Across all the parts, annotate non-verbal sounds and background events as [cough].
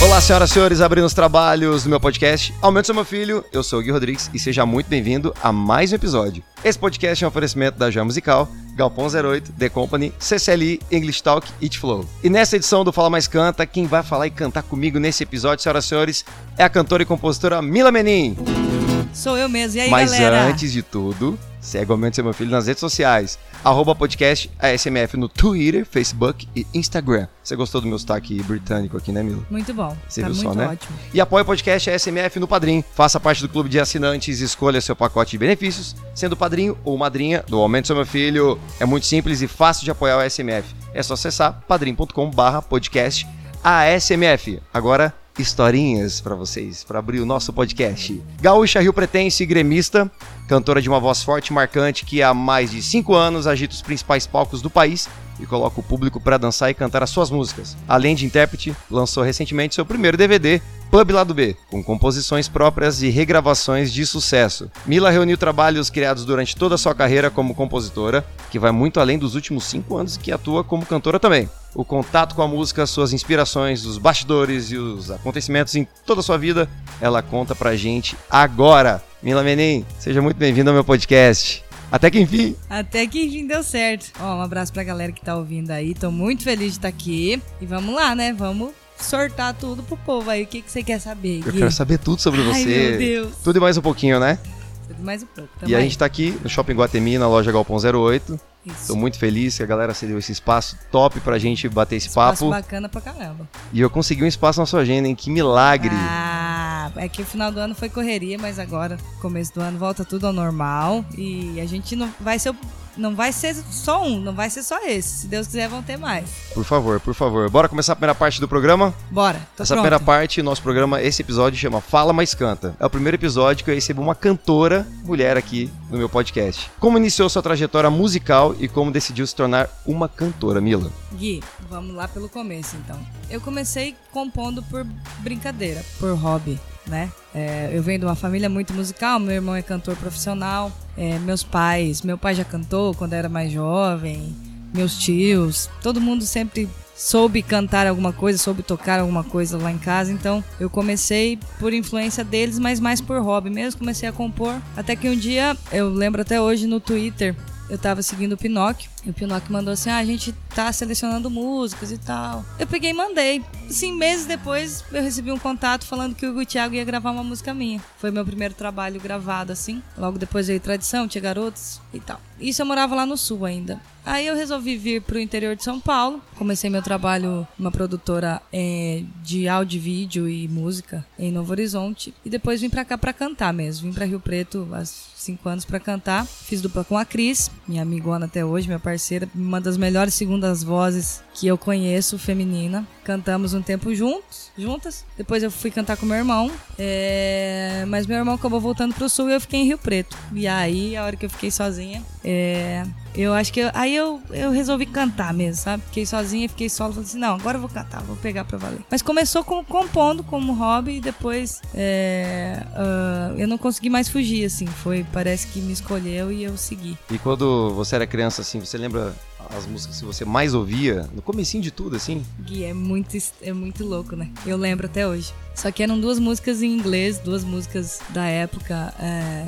Olá, senhoras e senhores, abrindo os trabalhos do meu podcast Aumento Seu Meu Filho, eu sou o Gui Rodrigues e seja muito bem-vindo a mais um episódio. Esse podcast é um oferecimento da Joia Musical, Galpão 08, The Company, CCLI, English Talk, It Flow. E nessa edição do Fala Mais Canta, quem vai falar e cantar comigo nesse episódio, senhoras e senhores, é a cantora e compositora Mila Menin. Sou eu mesmo. E aí, Mas galera? antes de tudo, segue o Aumento Seu Meu Filho nas redes sociais. Arroba podcast ASMF no Twitter, Facebook e Instagram. Você gostou do meu sotaque britânico aqui, né, Mila? Muito bom. Você tá viu muito só, né? ótimo. E apoia o podcast ASMF no Padrim. Faça parte do clube de assinantes e escolha seu pacote de benefícios, sendo padrinho ou madrinha do Aumento Seu Meu Filho. É muito simples e fácil de apoiar o ASMF. É só acessar padrim.com barra podcast ASMF. Agora, historinhas pra vocês, pra abrir o nosso podcast. Gaúcha Rio Pretense e gremista, cantora de uma voz forte e marcante que há mais de 5 anos agita os principais palcos do país e coloca o público para dançar e cantar as suas músicas. Além de intérprete, lançou recentemente seu primeiro DVD, Pub Lado B, com composições próprias e regravações de sucesso. Mila reuniu trabalhos criados durante toda a sua carreira como compositora, que vai muito além dos últimos 5 anos e que atua como cantora também. O contato com a música, suas inspirações, os bastidores e os acontecimentos em toda a sua vida, ela conta pra gente agora. Mila Menem, seja muito bem-vinda ao meu podcast. Até que enfim! Até que enfim deu certo. Ó, um abraço pra galera que tá ouvindo aí. Tô muito feliz de estar aqui. E vamos lá, né? Vamos sortar tudo pro povo aí. O que, que você quer saber? Eu Gui? quero saber tudo sobre Ai, você. meu Deus. Tudo e mais um pouquinho, né? Tudo mais um pouco. e a gente tá aqui no Shopping Guatemi, na loja Galpão 08. Isso. Tô muito feliz que a galera cedeu esse espaço top pra gente bater esse Espaço papo. bacana pra caramba. E eu consegui um espaço na sua agenda, hein? Que milagre! Ah, é que o final do ano foi correria, mas agora, começo do ano, volta tudo ao normal. E a gente não vai ser. o- Não vai ser só um, não vai ser só esse. Se Deus quiser, vão ter mais. Por favor, por favor. Bora começar a primeira parte do programa? Bora. Essa primeira parte, nosso programa, esse episódio chama Fala Mais Canta. É o primeiro episódio que eu recebo uma cantora mulher aqui no meu podcast. Como iniciou sua trajetória musical e como decidiu se tornar uma cantora, Mila? Gui, vamos lá pelo começo então. Eu comecei compondo por brincadeira, por hobby, né? É, eu venho de uma família muito musical, meu irmão é cantor profissional, é, meus pais, meu pai já cantou quando era mais jovem, meus tios, todo mundo sempre soube cantar alguma coisa, soube tocar alguma coisa lá em casa, então eu comecei por influência deles, mas mais por hobby mesmo, comecei a compor, até que um dia, eu lembro até hoje no Twitter, eu tava seguindo o Pinóquio. E o Pinóquio mandou assim: ah, a gente tá selecionando músicas e tal. Eu peguei e mandei. Assim, meses depois, eu recebi um contato falando que o Hugo Thiago ia gravar uma música minha. Foi meu primeiro trabalho gravado, assim. Logo depois veio Tradição, Tinha Garotos e tal. Isso eu morava lá no sul ainda. Aí eu resolvi vir pro interior de São Paulo. Comecei meu trabalho numa produtora eh, de áudio, vídeo e música em Novo Horizonte. E depois vim pra cá pra cantar mesmo. Vim pra Rio Preto há cinco anos pra cantar. Fiz dupla com a Cris, minha amigona até hoje, minha parceira, uma das melhores segundas vozes que eu conheço, feminina. Cantamos um tempo juntos, juntas. Depois eu fui cantar com meu irmão. é, Mas meu irmão acabou voltando pro sul e eu fiquei em Rio Preto. E aí, a hora que eu fiquei sozinha, é, eu acho que. eu- Aí eu, eu resolvi cantar mesmo, sabe? Fiquei sozinha, fiquei solo. Falei assim: não, agora eu vou cantar, vou pegar pra valer. Mas começou com, compondo como hobby e depois é, ah, eu não consegui mais fugir, assim. Foi, parece que me escolheu e eu segui. E quando você era criança, assim, você lembra as músicas que você mais ouvia? No comecinho de tudo, assim? Gui, é muito, é muito louco, né? Eu lembro até hoje. Só que eram duas músicas em inglês, duas músicas da época. é,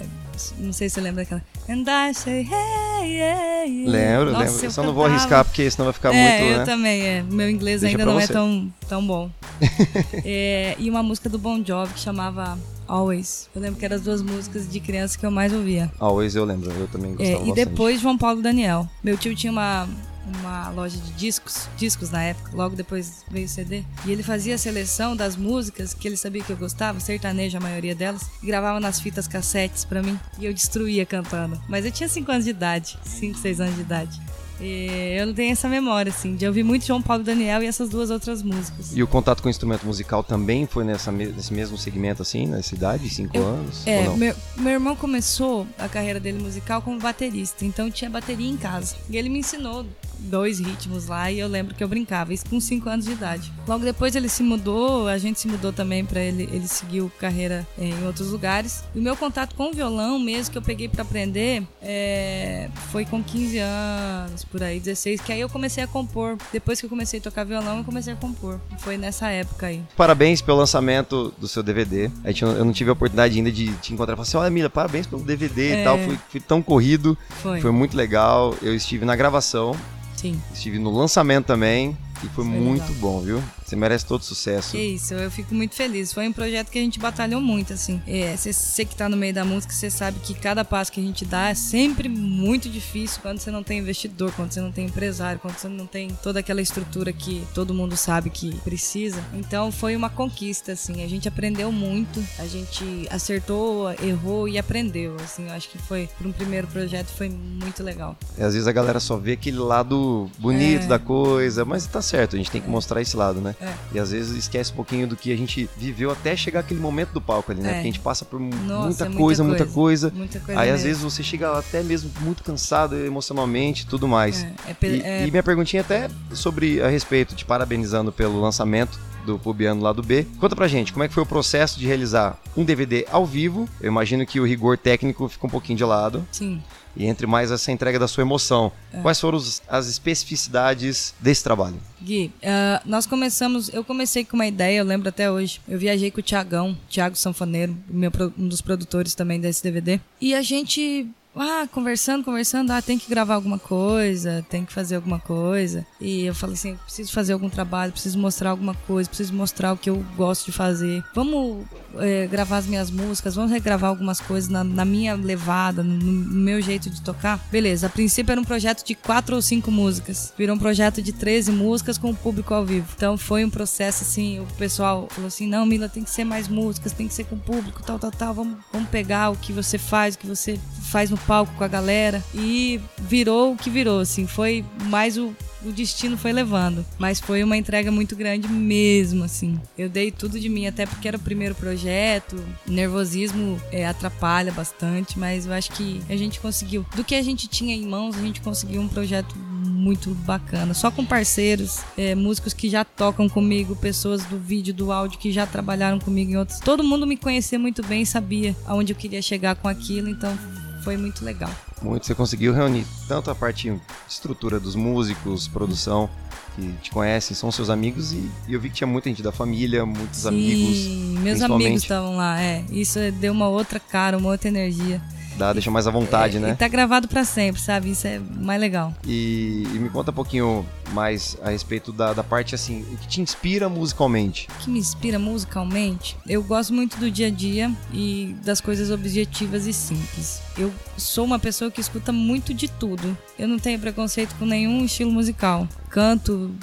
não sei se você lembra daquela. And I say, hey, yeah, yeah. Lembro, Nossa, lembro. eu Só não vou arriscar porque senão vai ficar é, muito, eu né? também, é. Meu inglês Deixa ainda não você. é tão, tão bom. [laughs] É, e uma música do Bon Jovi que chamava Always. Eu lembro que eram as duas músicas de criança que eu mais ouvia. Always eu lembro, eu também É, gostava e bastante. depois João Paulo Daniel. Meu tio tinha uma, uma loja de discos, discos na época, logo depois veio o CD. E ele fazia a seleção das músicas que ele sabia que eu gostava, sertanejo a maioria delas, e gravava nas fitas cassetes pra mim. E eu destruía cantando. Mas eu tinha 5 anos de idade, 5, 6 anos de idade. E eu não tenho essa memória, assim, de ouvir muito João Paulo Daniel e essas duas outras músicas. E o contato com o instrumento musical também foi nessa, nesse mesmo segmento, assim, nessa idade, cinco Eu- anos? É, meu, meu irmão começou a carreira dele musical como baterista, então tinha bateria em casa. E ele me ensinou dois ritmos lá e eu lembro que eu brincava, isso com 5 anos de idade. Logo depois ele se mudou, a gente se mudou também para ele, ele seguiu carreira é, em outros lugares. E o meu contato com o violão mesmo que eu peguei para aprender é, foi com 15 anos, por aí, 16, que aí eu comecei a compor. Depois que eu comecei a tocar violão, eu comecei a compor. Foi nessa época aí. Parabéns pelo lançamento do seu DVD. Eu não tive a oportunidade ainda de te encontrar e falar assim: olha, Mila, parabéns pelo DVD é. e tal. Fui, fui tão corrido. Foi. Foi muito legal. Eu estive na gravação. Sim. Estive no lançamento também. E foi, foi muito legal. bom, viu? Você merece todo sucesso. Que isso, eu fico muito feliz. Foi um projeto que a gente batalhou muito, assim. É, você que tá no meio da música, você sabe que cada passo que a gente dá é sempre muito difícil quando você não tem investidor, quando você não tem empresário, quando você não tem toda aquela estrutura que todo mundo sabe que precisa. Então foi uma conquista, assim. A gente aprendeu muito, a gente acertou, errou e aprendeu, assim. Eu acho que foi, para um primeiro projeto, foi muito legal. E às vezes a galera só vê aquele lado bonito é. da coisa, mas tá certo, a gente tem que mostrar esse lado, né? É. E às vezes esquece um pouquinho do que a gente viveu até chegar aquele momento do palco ali, né? É. Porque a gente passa por Nossa, muita, coisa, muita coisa, muita coisa. Aí mesmo. às vezes você chega até mesmo muito cansado emocionalmente tudo mais. É, é e, é. e minha perguntinha até sobre a respeito, te parabenizando pelo lançamento do Pubiano lá do B. Conta pra gente, como é que foi o processo de realizar um DVD ao vivo? Eu imagino que o rigor técnico fica um pouquinho de lado. Sim e entre mais essa entrega da sua emoção. É. Quais foram os, as especificidades desse trabalho? Gui, uh, nós começamos, eu comecei com uma ideia, eu lembro até hoje. Eu viajei com o Tiagão, Tiago Sanfoneiro, meu, um dos produtores também desse DVD. E a gente ah, conversando, conversando, ah, tem que gravar alguma coisa, tem que fazer alguma coisa. E eu falei assim, preciso fazer algum trabalho, preciso mostrar alguma coisa, preciso mostrar o que eu gosto de fazer. Vamos é, gravar as minhas músicas, vamos regravar algumas coisas na, na minha levada, no, no, meu jeito de tocar. Beleza, a princípio era um projeto de quatro ou cinco músicas. Virou um projeto de 13 músicas com o público ao vivo. Então foi um processo assim, o pessoal falou assim, não, Mila, tem que ser mais músicas, tem que ser com o público, tal, tal, tal. Vamos, vamos pegar o que você faz, o que você faz no palco com a galera. E virou o que virou, assim. Foi mais o, o destino foi levando. Mas foi uma entrega muito grande mesmo, assim. Eu dei tudo de mim, até porque era o primeiro projeto. Nervosismo é, atrapalha bastante, mas eu acho que a gente conseguiu. Do que a gente tinha em mãos, a gente conseguiu um projeto muito bacana. Só com parceiros, é, músicos que já tocam comigo, pessoas do vídeo, do áudio que já trabalharam comigo em outros. Todo mundo me conhecia muito bem, sabia aonde eu queria chegar com aquilo, então foi muito legal. Muito, você conseguiu reunir tanto a parte estrutura dos músicos, produção, que te conhecem, são seus amigos, e, e eu vi que tinha muita gente da família, muitos Sim, amigos. meus amigos estavam lá, é. Isso deu uma outra cara, uma outra energia dá, deixa mais à vontade, é, né? E tá gravado para sempre, sabe? Isso é mais legal. E, e, me conta um pouquinho mais a respeito da, da parte assim, o que te inspira musicalmente? O que me inspira musicalmente? Eu gosto muito do dia a dia e das coisas objetivas e simples. Eu sou uma pessoa que escuta muito de tudo. Eu não tenho preconceito com nenhum estilo musical. Canto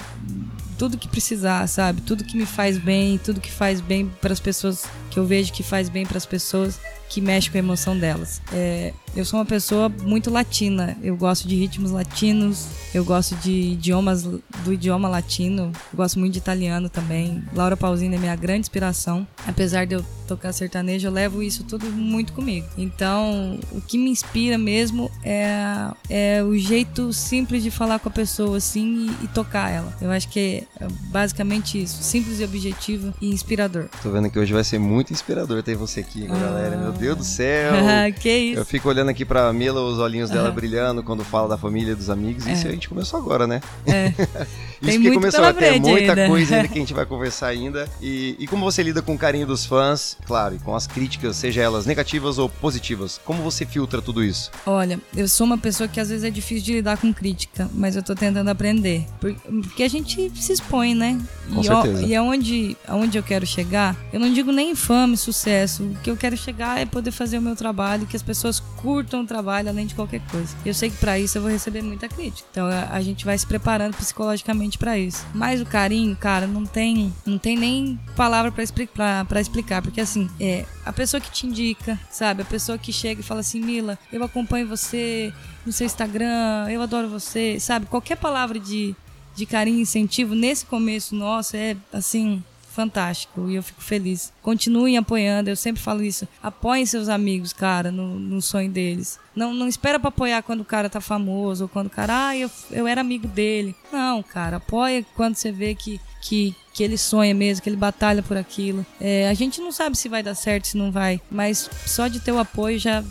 tudo que precisar, sabe? Tudo que me faz bem, tudo que faz bem para as pessoas, que eu vejo que faz bem para as pessoas, que mexe com a emoção delas. É, eu sou uma pessoa muito latina. Eu gosto de ritmos latinos, eu gosto de idiomas do idioma latino, eu gosto muito de italiano também. Laura Pausini é minha grande inspiração. Apesar de eu tocar sertanejo, eu levo isso tudo muito comigo. Então, o que me inspira mesmo é, é o jeito simples de falar com a pessoa assim e, e tocar ela. Eu acho que é basicamente isso, simples e objetivo e inspirador. Tô vendo que hoje vai ser muito inspirador ter você aqui, ah. galera. Meu Deus do céu. [laughs] que isso. Eu fico olhando aqui pra Mila, os olhinhos dela brilhando quando fala da família, dos amigos. É. Isso a gente começou agora, né? É. [laughs] Isso Tem que começou a ter muita ainda. coisa ainda que a gente [laughs] vai conversar ainda. E, e como você lida com o carinho dos fãs, claro, e com as críticas, seja elas negativas ou positivas. Como você filtra tudo isso? Olha, eu sou uma pessoa que às vezes é difícil de lidar com crítica, mas eu tô tentando aprender. Porque a gente se expõe, né? Com e, certeza. e aonde, aonde eu quero chegar, eu não digo nem fama, sucesso. O que eu quero chegar é poder fazer o meu trabalho, que as pessoas curtam o trabalho além de qualquer coisa. Eu sei que para isso eu vou receber muita crítica. Então a, a gente vai se preparando psicologicamente para isso. Mas o carinho, cara, não tem, não tem nem palavra para explicar, para explicar, porque assim, é a pessoa que te indica, sabe? A pessoa que chega e fala assim, Mila, eu acompanho você no seu Instagram, eu adoro você, sabe? Qualquer palavra de, de carinho, incentivo nesse começo nosso é assim fantástico e eu fico feliz. Continuem apoiando, eu sempre falo isso. Apoiem seus amigos, cara, no, no sonho deles. Não, não espera pra apoiar quando o cara tá famoso ou quando o cara, ah, eu, eu era amigo dele. Não, cara, apoia quando você vê que, que, que ele sonha mesmo, que ele batalha por aquilo. É, a gente não sabe se vai dar certo, se não vai, mas só de ter o apoio já já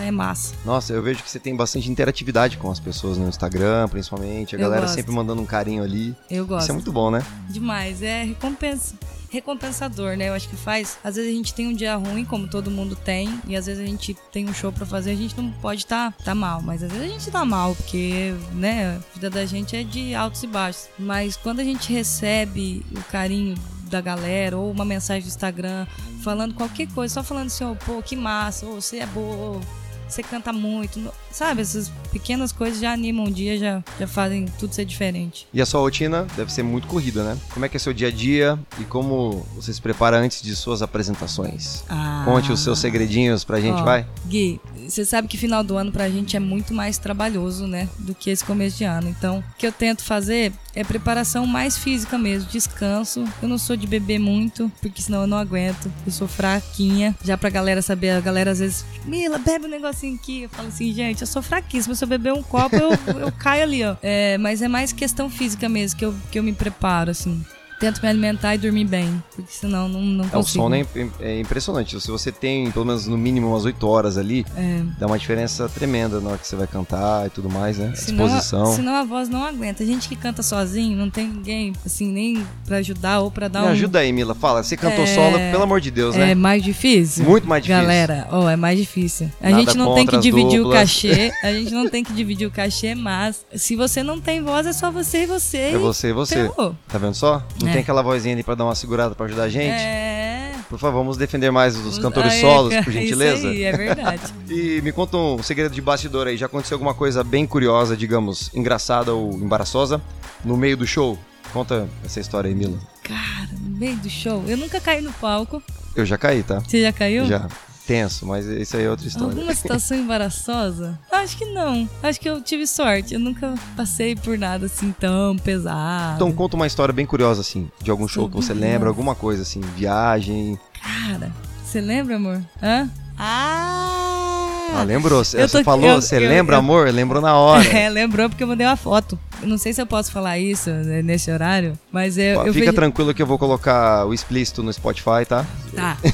é massa. Nossa, eu vejo que você tem bastante interatividade com as pessoas no Instagram, principalmente. A Eu galera gosto. sempre mandando um carinho ali. Eu gosto. Isso é muito bom, né? Demais, é recompensa. Recompensador, né? Eu acho que faz. Às vezes a gente tem um dia ruim, como todo mundo tem, e às vezes a gente tem um show pra fazer, a gente não pode estar tá, tá mal, mas às vezes a gente tá mal, porque, né, a vida da gente é de altos e baixos. Mas quando a gente recebe o carinho da galera, ou uma mensagem do Instagram, falando qualquer coisa, só falando assim, oh, pô, que massa, ou você é boa, você canta muito, sabe? Essas pequenas coisas já animam o dia, já, já fazem tudo ser diferente. E a sua rotina deve ser muito corrida, né? Como é que é seu dia a dia e como você se prepara antes de suas apresentações? Ah. Conte os seus segredinhos pra gente, Ó, vai? Gui, você sabe que final do ano pra gente é muito mais trabalhoso, né? Do que esse começo de ano. Então, o que eu tento fazer é preparação mais física mesmo, descanso. Eu não sou de beber muito, porque senão eu não aguento. Eu sou fraquinha. Já pra galera saber, a galera às vezes, Mila, bebe um negocinho aqui. Eu falo assim, gente, eu sou fraquíssima. Se eu beber um copo, eu, eu caio ali, ó. É, mas é mais questão física mesmo que eu, que eu me preparo, assim. Tento me alimentar e dormir bem, porque senão não, não É, o consigo. sono é, é impressionante. Se você tem pelo menos no mínimo umas 8 horas ali, É. dá uma diferença tremenda na hora que você vai cantar e tudo mais, né? A Senão, Disposição. senão a voz não aguenta. A gente que canta sozinho, não tem ninguém, assim, nem pra ajudar ou pra dar Me um... ajuda aí, Mila. Fala, você cantou É, solo, pelo amor de Deus, É né? mais difícil? Muito mais difícil. Galera, ó, é mais difícil. A Nada gente não tem que dividir o duplas. cachê, [laughs] a gente não tem que dividir o cachê, mas se você não tem voz, é só você e você. É você e você. Tá vendo só? Não É. tem aquela vozinha ali pra dar uma segurada pra ajudar a gente? É. Por favor, vamos defender mais os cantores Aí, solos, cara, por [laughs] gentileza. Isso aí, é verdade. [laughs] E me conta um segredo de bastidor aí. Já aconteceu alguma coisa bem curiosa, digamos, engraçada ou embaraçosa no meio do show? Conta essa história aí, Mila. Cara, no meio do show, eu nunca caí no palco. Eu já caí, tá? Você já caiu? Já. Tenso, mas isso aí é outra história. Alguma situação embaraçosa? Acho que não. Acho que eu tive sorte. Eu nunca passei por nada assim tão pesado. Então conta uma história bem curiosa, assim, de algum show que você Sobre lembra, alguma coisa, assim, viagem. Cara, você lembra, amor? Hã? Ah! Ah, lembrou? Você tô- falou, eu- você eu- lembra, eu- amor? Lembrou na hora. [laughs] É, lembrou porque eu mandei uma foto. Não sei se eu posso falar isso né, nesse horário, mas eu, eu Fica vejo... tranquilo que eu vou colocar o explícito no Spotify, tá? Tá. [laughs]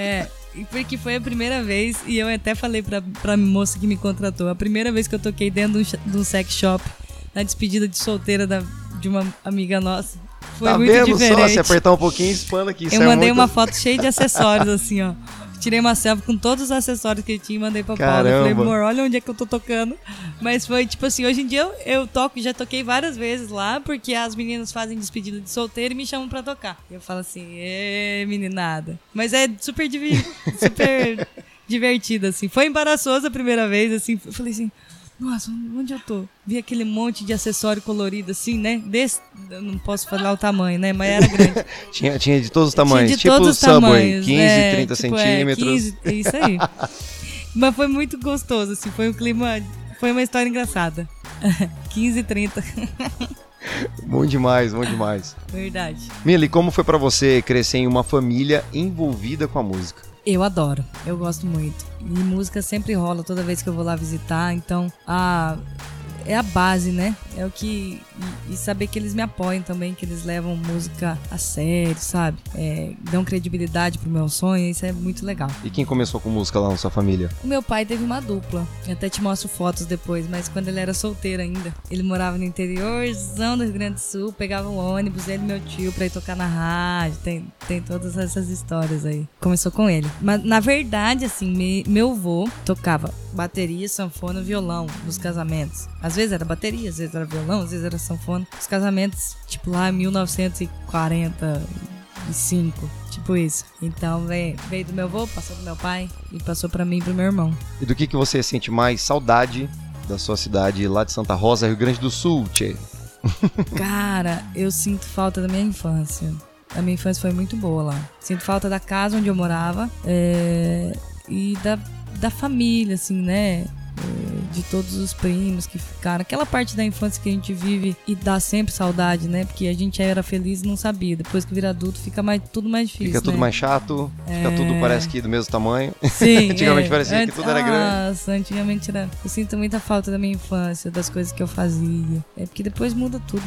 É, porque foi a primeira vez, e eu até falei pra, pra moça que me contratou, a primeira vez que eu toquei dentro de um, sex shop, na despedida de solteira da, de uma amiga nossa. Foi tá muito vendo diferente. só? Se apertar um pouquinho, espana aqui. Eu sai mandei muito- uma foto cheia de acessórios, assim, ó. Tirei uma selfie com todos os acessórios que tinha e mandei pra Paula. Falei, amor, olha onde é que eu tô tocando. Mas foi tipo assim, hoje em dia eu, eu toco, já toquei várias vezes lá, porque as meninas fazem despedida de solteiro e me chamam pra tocar. E eu falo assim, ê, meninada. Mas é super, [laughs] super divertido, assim. Foi embaraçoso a primeira vez, assim. Eu falei assim, nossa, onde eu tô? Vi aquele monte de acessório colorido, assim, né? Desse, eu não posso falar o tamanho, né? Mas era grande. [laughs] Tinha, tinha de todos os tamanhos, Tinha de tipo todos os Subway, tamanhos. 15, é, 30 tipo, é, centímetros. 15, é isso aí. [laughs] Mas foi muito gostoso, assim, foi um clima. Foi uma história engraçada. [laughs] 15, 30. Bom demais, bom demais. Verdade. Mila, e como foi pra você crescer em uma família envolvida com a música? Eu adoro, eu gosto muito. E música sempre rola toda vez que eu vou lá visitar, então a é a base, né? É o que. E, e saber que eles me apoiam também, que eles levam música a sério, sabe? É, dão credibilidade pro meu sonho, isso é muito legal. E quem começou com música lá na sua família? O meu pai teve uma dupla. Eu até te mostro fotos depois, mas quando ele era solteiro ainda. Ele morava no interiorzão do Rio Grande do Sul, pegava um ônibus, ele e meu tio pra ir tocar na rádio. Tem, tem todas essas histórias aí. Começou com ele. Mas na verdade, assim, me- meu avô tocava bateria, sanfona, violão nos casamentos. Às vezes era bateria, às vezes era violão, às vezes era sanfona. Os casamentos, tipo lá em 1945. Tipo isso. Então veio, veio do meu avô, passou pro meu pai e passou pra mim e pro meu irmão. E do que, que você sente mais saudade da sua cidade lá de Santa Rosa, Rio Grande do Sul, Tchê? [laughs] Cara, eu sinto falta da minha infância. A minha infância foi muito boa lá. Sinto falta da casa onde eu morava é, e da, da família, assim, né? É, de todos os primos que ficaram. Aquela parte da infância que a gente vive e dá sempre saudade, né? Porque a gente era feliz e não sabia. Depois que vira adulto, fica mais, tudo mais difícil. Fica tudo né? mais chato, fica tudo parece que do mesmo tamanho. [laughs] Sim. [laughs] Antigamente é. parecia Antes- que tudo era grande. Nossa, antigamente era. Eu sinto muita falta da minha infância, das coisas que eu fazia. É porque depois muda tudo.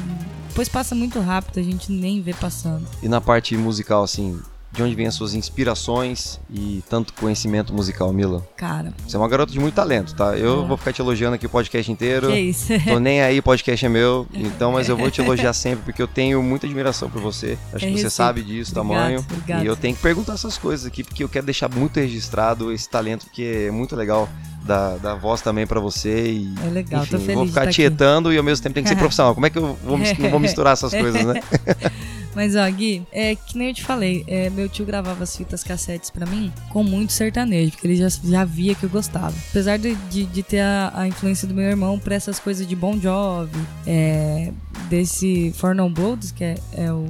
Depois passa muito rápido, a gente nem vê passando. E na parte musical, assim, de onde vêm as suas inspirações e tanto conhecimento musical, Mila? Cara, Você é uma garota de muito talento, tá? Eu É. vou ficar te elogiando aqui o podcast inteiro. que isso? Tô nem aí, o podcast é meu. [laughs] Então, mas eu vou te elogiar sempre porque eu tenho muita admiração por você. Acho É que você sabe disso, Obrigado, tamanho. obrigado. E eu tenho que perguntar essas coisas aqui porque eu quero deixar muito registrado esse talento porque é muito legal da, da voz também pra você e É legal, enfim, tô feliz vou ficar aqui. tietando e ao mesmo tempo tem que ser [laughs] profissional. Como é que eu vou, não vou [laughs] misturar essas coisas, né? [laughs] Mas, ó, Gui, é que nem eu te falei, é, meu tio gravava as fitas cassetes pra mim com muito sertanejo, porque ele já, já via que eu gostava. Apesar de, de, de ter a, a influência do meu irmão pra essas coisas de Bon Jovi, é, desse For No Bloods, que é, é o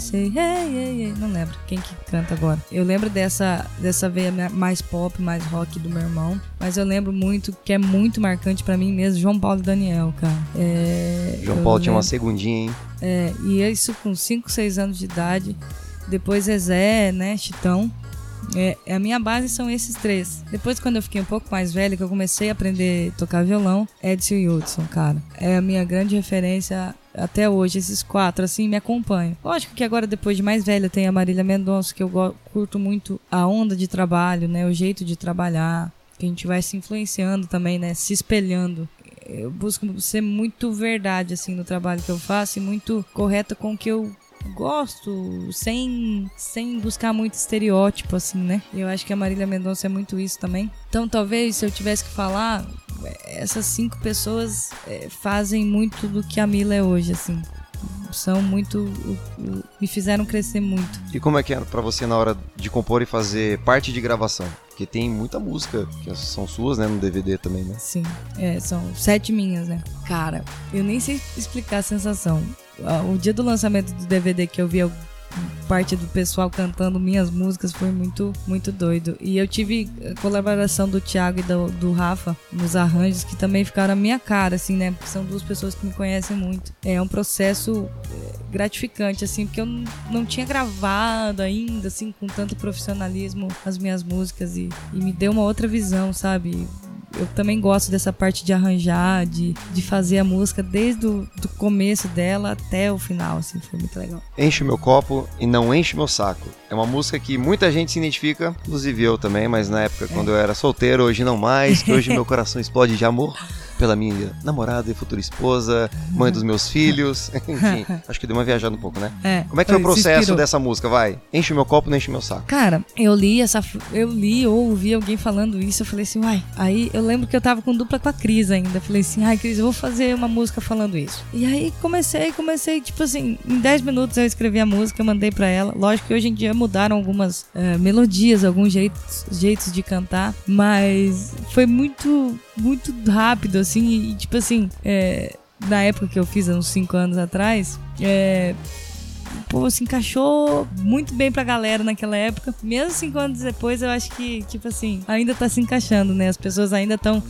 Say Hey, Hey, Hey, não lembro quem que canta agora. Eu lembro dessa, dessa veia ma- mais pop, mais rock do meu irmão, mas eu lembro muito, que é muito marcante pra mim mesmo, João Paulo e Daniel, cara. É, João Paulo tinha uma segundinha, hein? é, e isso com 5, 6 anos de idade. Depois Zezé, né, Chitão. É, a minha base são esses três. Depois, quando eu fiquei um pouco mais velha, que eu comecei a aprender a tocar violão, Edson e Hudson, cara. É a minha grande referência até hoje. Esses quatro, assim, me acompanham. Lógico que agora, depois de mais velha, tem a Marília Mendonça, que eu curto muito a onda de trabalho, né, o jeito de trabalhar. Que a gente vai se influenciando também, né, se espelhando eu busco ser muito verdade assim no trabalho que eu faço e muito correta com o que eu gosto, sem sem buscar muito estereótipo assim, né? Eu acho que a Marília Mendonça é muito isso também. Então, talvez se eu tivesse que falar, essas cinco pessoas eh, fazem muito do que a Mila é hoje, assim. São muito. me fizeram crescer muito. E como é que é pra você na hora de compor e fazer parte de gravação? Porque tem muita música que são suas, né, no DVD também, né? Sim, é, são sete minhas, né? Cara, eu nem sei explicar a sensação. Ah, O dia do lançamento do DVD que eu vi parte do pessoal cantando minhas músicas foi muito, muito doido. E eu tive colaboração do Thiago e do, do Rafa nos arranjos que também ficaram a minha cara, assim, né? Porque são duas pessoas que me conhecem muito. É um processo é, gratificante, assim, porque eu não, não tinha gravado ainda, assim, com tanto profissionalismo as minhas músicas e, e me deu uma outra visão, sabe? Eu também gosto dessa parte de arranjar, de, de fazer a música desde o do começo dela até o final, assim, foi muito legal. Enche o meu copo e não enche meu saco. É uma música que muita gente se identifica, inclusive eu também, mas na época quando eu era solteiro, hoje não mais, que hoje meu coração explode de amor [laughs] pela minha namorada e futura esposa, mãe dos meus filhos, [laughs] enfim, acho que deu uma viajada um pouco, né? É, Como é que foi o processo dessa música? Vai, enche o meu copo, não enche o meu saco. Cara, eu li essa. Eu li ou ouvi alguém falando isso, eu falei assim, uai. Aí eu lembro que eu tava com dupla com a Cris ainda. Falei assim, ai, Cris, eu vou fazer uma música falando isso. E aí comecei, comecei, tipo assim, em 10 minutos eu escrevi a música, eu mandei pra ela. Lógico que hoje em dia mudaram algumas eh, melodias, alguns jeitos, jeitos de cantar, mas foi muito, muito rápido, assim, e tipo assim, é, na época que eu fiz, há uns 5 anos atrás, é, pô, se encaixou muito bem pra galera naquela época. Mesmo cinco anos depois, eu acho que, tipo assim, ainda tá se encaixando, né? As pessoas ainda estão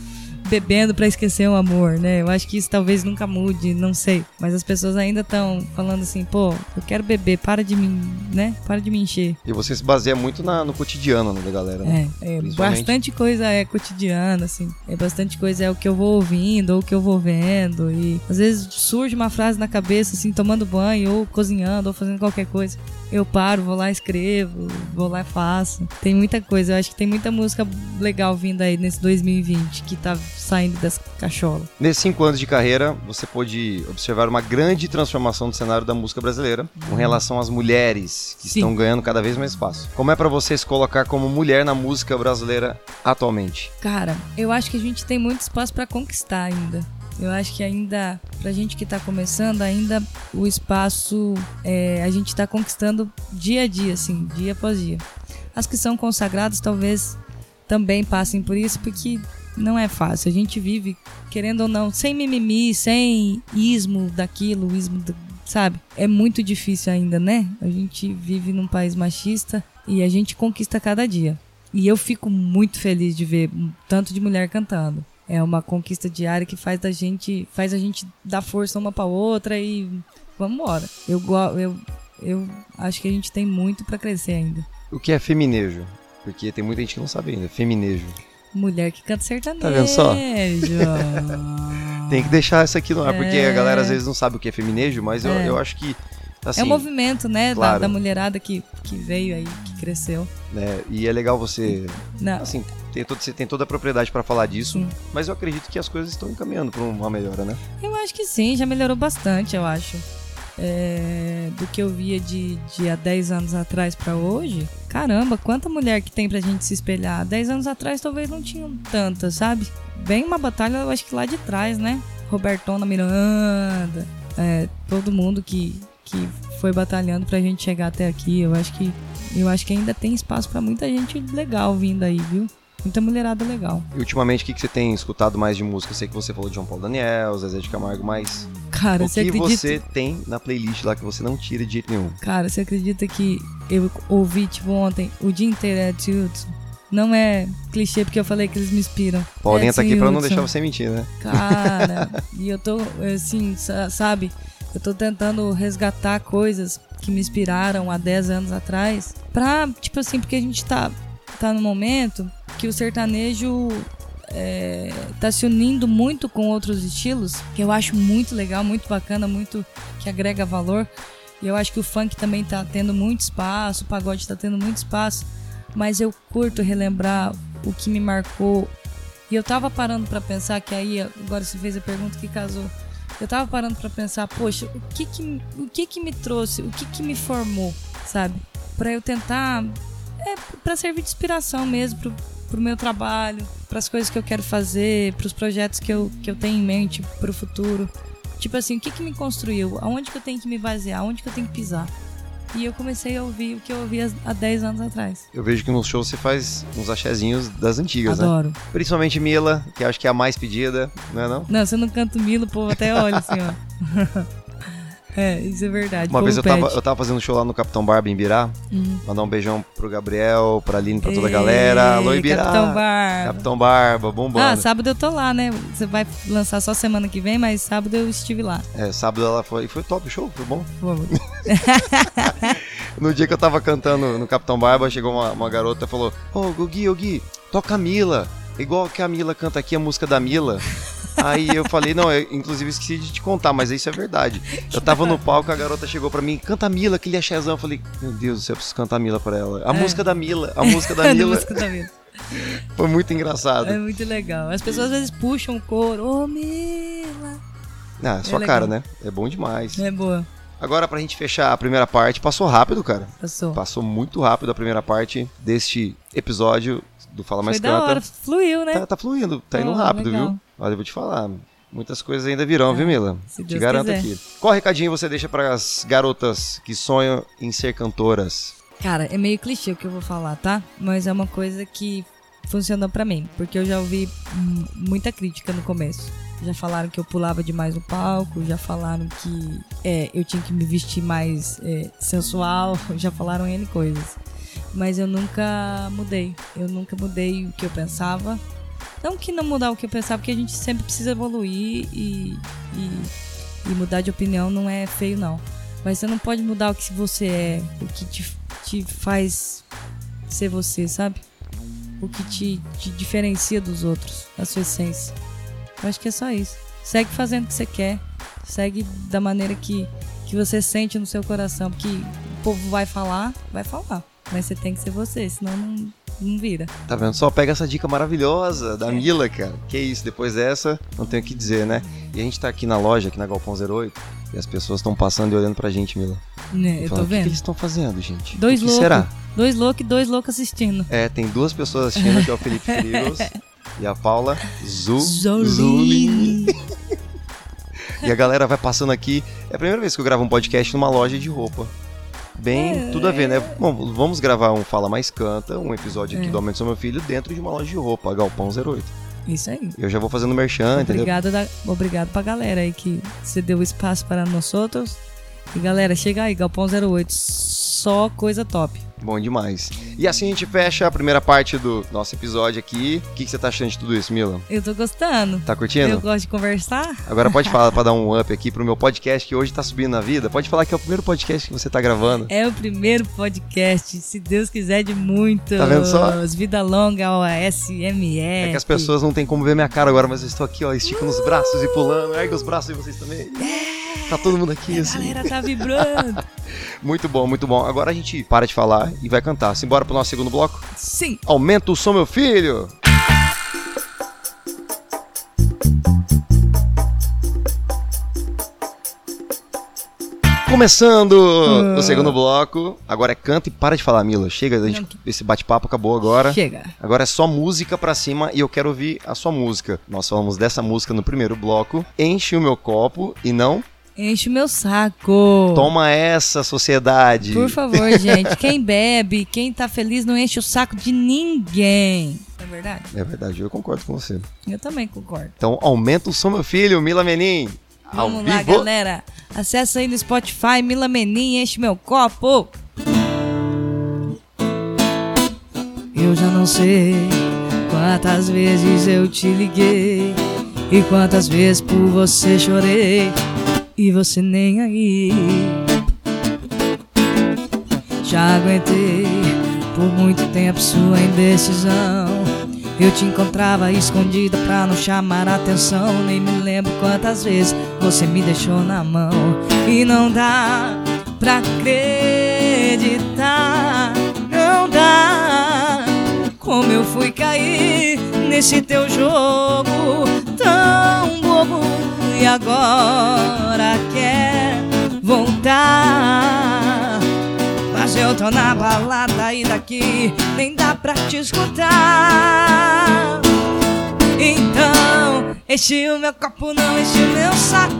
bebendo pra esquecer o amor, né? Eu acho que isso talvez nunca mude, não sei. Mas as pessoas ainda estão falando assim, pô, eu quero beber, para de mim, né? Para de me encher. E você se baseia muito na- no cotidiano né, da galera, né? É, é bastante coisa é cotidiana, assim. É bastante coisa é o que eu vou ouvindo ou o que eu vou vendo. E às vezes surge uma frase na cabeça, assim, tomando banho, ou cozinhando, ou fazendo qualquer coisa. Eu paro, vou lá, escrevo, vou lá faço. Tem muita coisa. Eu acho que tem muita música legal vindo aí nesse 2020 que tá saindo das cacholas. Nesses cinco anos de carreira, você pôde observar uma grande transformação do cenário da música brasileira com relação às mulheres que Sim. estão ganhando cada vez mais espaço. Como é pra você se colocar como mulher na música brasileira atualmente? Cara, eu acho que a gente tem muito espaço pra conquistar ainda. Eu acho que ainda, pra gente que tá começando, ainda o espaço é, a gente tá conquistando dia a dia, assim, dia após dia. As que são consagradas talvez também passem por isso, porque não é fácil. A gente vive, querendo ou não, sem mimimi, sem ismo daquilo, ismo do, sabe? É muito difícil ainda, né? A gente vive num país machista e a gente conquista cada dia. E eu fico muito feliz de ver tanto de mulher cantando. É uma conquista diária que faz da gente, faz a gente dar força uma para outra e vamos embora. Eu, eu, eu acho que a gente tem muito para crescer ainda. O que é feminejo? Porque tem muita gente que não sabe ainda. Feminejo. Mulher que canta sertanejo. Tá vendo só? [laughs] tem que deixar isso aqui no ar, é... porque a galera às vezes não sabe o que é feminejo, mas é. eu, eu acho que Assim, é um movimento, né, claro. da, da, mulherada que, que veio aí, que cresceu. É, e é legal você, Não. assim, tem todo, você tem toda a propriedade para falar disso, sim. mas eu acredito que as coisas estão encaminhando para uma melhora, né? Eu acho que sim, já melhorou bastante, eu acho. É, do que eu via de, de há 10 anos atrás para hoje. Caramba, quanta mulher que tem pra gente se espelhar. 10 anos atrás talvez não tinham tantas, sabe? Bem uma batalha, eu acho que lá de trás, né? Robertona Miranda, é, todo mundo que, que foi batalhando pra gente chegar até aqui. Eu acho que eu acho que ainda tem espaço para muita gente legal vindo aí, viu? Muita mulherada legal. E ultimamente, o que, que você tem escutado mais de música? Eu sei que você falou de João Paulo Daniel, Zezé de Camargo, mas. Cara, o você que acredita... você tem na playlist lá que você não tira de jeito nenhum? Cara, você acredita que eu ouvi, tipo, ontem, o dia inteiro é Hudson? Não é clichê porque eu falei que eles me inspiram. Paulinha é tá aqui pra não deixar você mentir, né? Cara, [laughs] e eu tô, assim, sabe? Eu tô tentando resgatar coisas que me inspiraram há 10 anos atrás. Pra, tipo assim, porque a gente tá, tá no momento que o sertanejo é, tá se unindo muito com outros estilos, que eu acho muito legal, muito bacana, muito que agrega valor. E eu acho que o funk também tá tendo muito espaço, o pagode tá tendo muito espaço. Mas eu curto relembrar o que me marcou. E eu tava parando para pensar que aí, agora você fez a pergunta que casou eu tava parando para pensar, poxa, o que que, o que que me trouxe, o que que me formou, sabe? Para eu tentar, é, para servir de inspiração mesmo pro, pro meu trabalho, para as coisas que eu quero fazer, para os projetos que eu, que eu tenho em mente para o futuro. Tipo assim, o que que me construiu? Aonde que eu tenho que me basear? Aonde que eu tenho que pisar? E eu comecei a ouvir o que eu ouvia há 10 anos atrás. Eu vejo que no show você faz uns achezinhos das antigas, Adoro. né? Principalmente Mila, que acho que é a mais pedida, não é não? Não, se eu não canto Mila, o povo até olha assim, ó. [laughs] É, isso é verdade. Uma vez eu tava, eu tava fazendo show lá no Capitão Barba em Ibirá. Uhum. Mandar um beijão pro Gabriel, pra Aline, pra toda a galera. Alô, Ibirá. Capitão Barba. Capitão Barba, bombando. Ah, sábado eu tô lá, né? Você vai lançar só semana que vem, mas sábado eu estive lá. É, sábado ela foi. Foi top o show, foi bom? Foi. [laughs] [laughs] no dia que eu tava cantando no Capitão Barba, chegou uma, uma garota e falou: Ô, oh, Gui, ô Gui, toca a Mila. Igual que a Mila canta aqui a música da Mila. Aí eu falei, não, eu inclusive esqueci de te contar, mas isso é verdade. Eu tava no palco, a garota chegou pra mim, canta a Mila, aquele axézão. Eu falei, meu Deus do céu, eu preciso cantar a Mila pra ela. A é. música da Mila, a música da Mila. [laughs] música da Mila. [laughs] Foi muito engraçado. É muito legal. As pessoas às vezes puxam o coro, ô oh, Mila. Ah, é sua cara, né? É bom demais. É boa. Agora, pra gente fechar a primeira parte, passou rápido, cara. Passou. Passou muito rápido a primeira parte deste episódio do Fala Mais Foi Canta. Da hora. Fluiu, né? Tá, tá fluindo, tá indo rápido, legal. viu? Olha, eu vou te falar. Muitas coisas ainda virão, viu, Mila? Se te Deus garanto quiser. aqui. Qual recadinho você deixa para as garotas que sonham em ser cantoras? Cara, é meio clichê o que eu vou falar, tá? Mas é uma coisa que funcionou para mim, porque eu já ouvi muita crítica no começo. Já falaram que eu pulava demais no palco, já falaram que é, eu tinha que me vestir mais é, sensual, [laughs] já falaram N coisas. Mas eu nunca mudei. Eu nunca mudei o que eu pensava. Não que não mudar o que eu pensava, porque a gente sempre precisa evoluir e, e, e mudar de opinião não é feio, não. Mas você não pode mudar o que você é, o que te, te faz ser você, sabe? O que te, te diferencia dos outros, a sua essência. Eu acho que é só isso. Segue fazendo o que você quer. Segue da maneira que, que você sente no seu coração. Porque o povo vai falar, vai falar. Mas você tem que ser você, senão não, não vira. Tá vendo? Só pega essa dica maravilhosa da é. Mila, cara. Que isso, depois dessa, não tenho o que dizer, né? E a gente tá aqui na loja, aqui na Galpão 08, e as pessoas estão passando e olhando pra gente, Mila. Né, eu tô vendo. O que, que eles estão fazendo, gente? Dois loucos. será? Dois loucos e dois loucos assistindo. É, tem duas pessoas assistindo, que é o Felipe [laughs] Frigos e a Paula Zu Zolini. [laughs] e a galera vai passando aqui. É a primeira vez que eu gravo um podcast numa loja de roupa bem é, tudo a ver, né? Bom, vamos gravar um Fala Mais Canta, um episódio aqui é. do Aumento do Meu Filho, dentro de uma loja de roupa, Galpão 08. Isso aí. Eu já vou fazendo merchan, obrigado entendeu? Da, obrigado pra galera aí que você deu espaço para nós outros. E galera, chega aí, Galpão 08. Só coisa top. Bom demais. E assim a gente fecha a primeira parte do nosso episódio aqui. O que, que você tá achando de tudo isso, Mila? Eu tô gostando. Tá curtindo? Eu gosto de conversar. Agora pode falar [laughs] pra dar um up aqui pro meu podcast que hoje tá subindo na vida. Pode falar que é o primeiro podcast que você tá gravando. É o primeiro podcast, se Deus quiser, de muitos. Tá vendo só? Vida longa ao SME. É que as pessoas não têm como ver minha cara agora, mas eu estou aqui, ó, esticando os braços e pulando. Ergue os braços de vocês também. Tá todo mundo aqui, A assim. galera tá vibrando. [laughs] Muito bom, muito bom. Agora a gente para de falar e vai cantar. Simbora pro nosso segundo bloco? Sim. Aumenta o som, meu filho! Começando o segundo bloco. Agora é canta e para de falar, Mila. Chega, a gente- esse bate-papo acabou agora. Chega. Agora é só música pra cima e eu quero ouvir a sua música. Nós falamos dessa música no primeiro bloco. Enche o meu copo e não Enche o meu saco. toma essa, sociedade. Por favor, [laughs] gente. Quem bebe, quem tá feliz, não enche o saco de ninguém. É verdade? É verdade, eu concordo com você. Eu também concordo. Então aumenta o som, meu filho, Mila Menin. Ao Vamos lá, vivo. galera. Acessa aí no Spotify, Mila Menin, enche meu copo. Eu já não sei quantas vezes eu te liguei e quantas vezes por você chorei e você nem aí. Já aguentei por muito tempo sua indecisão. Eu te encontrava escondida pra não chamar atenção. Nem me lembro quantas vezes você me deixou na mão. E não dá pra acreditar, não dá. Como eu fui cair nesse teu jogo tão bobo. E agora quer voltar. Mas eu tô na balada e daqui nem dá pra te escutar. Então, enche o meu copo, não enche o meu saco.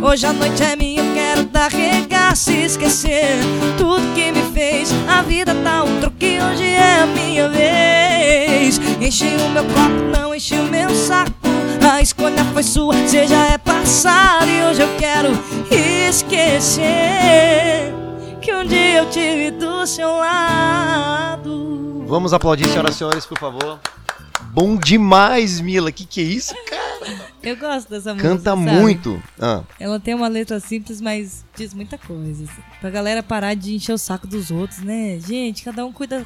Hoje a noite é minha, eu quero dar regaço e esquecer tudo que me fez. A vida dá um truque, hoje é a minha vez. Enche o meu copo, não enche o meu saco. A escolha foi sua, você já é passado. E hoje eu quero esquecer que um dia eu tive do seu lado. Vamos aplaudir, senhoras e senhores, por favor. Bom demais, Mila. Que que é isso, cara? Eu gosto dessa música. Canta sabe? muito. Ah, Ela tem uma letra simples, mas diz muita coisa. Assim. Pra galera parar de encher o saco dos outros, né? Gente, cada um cuida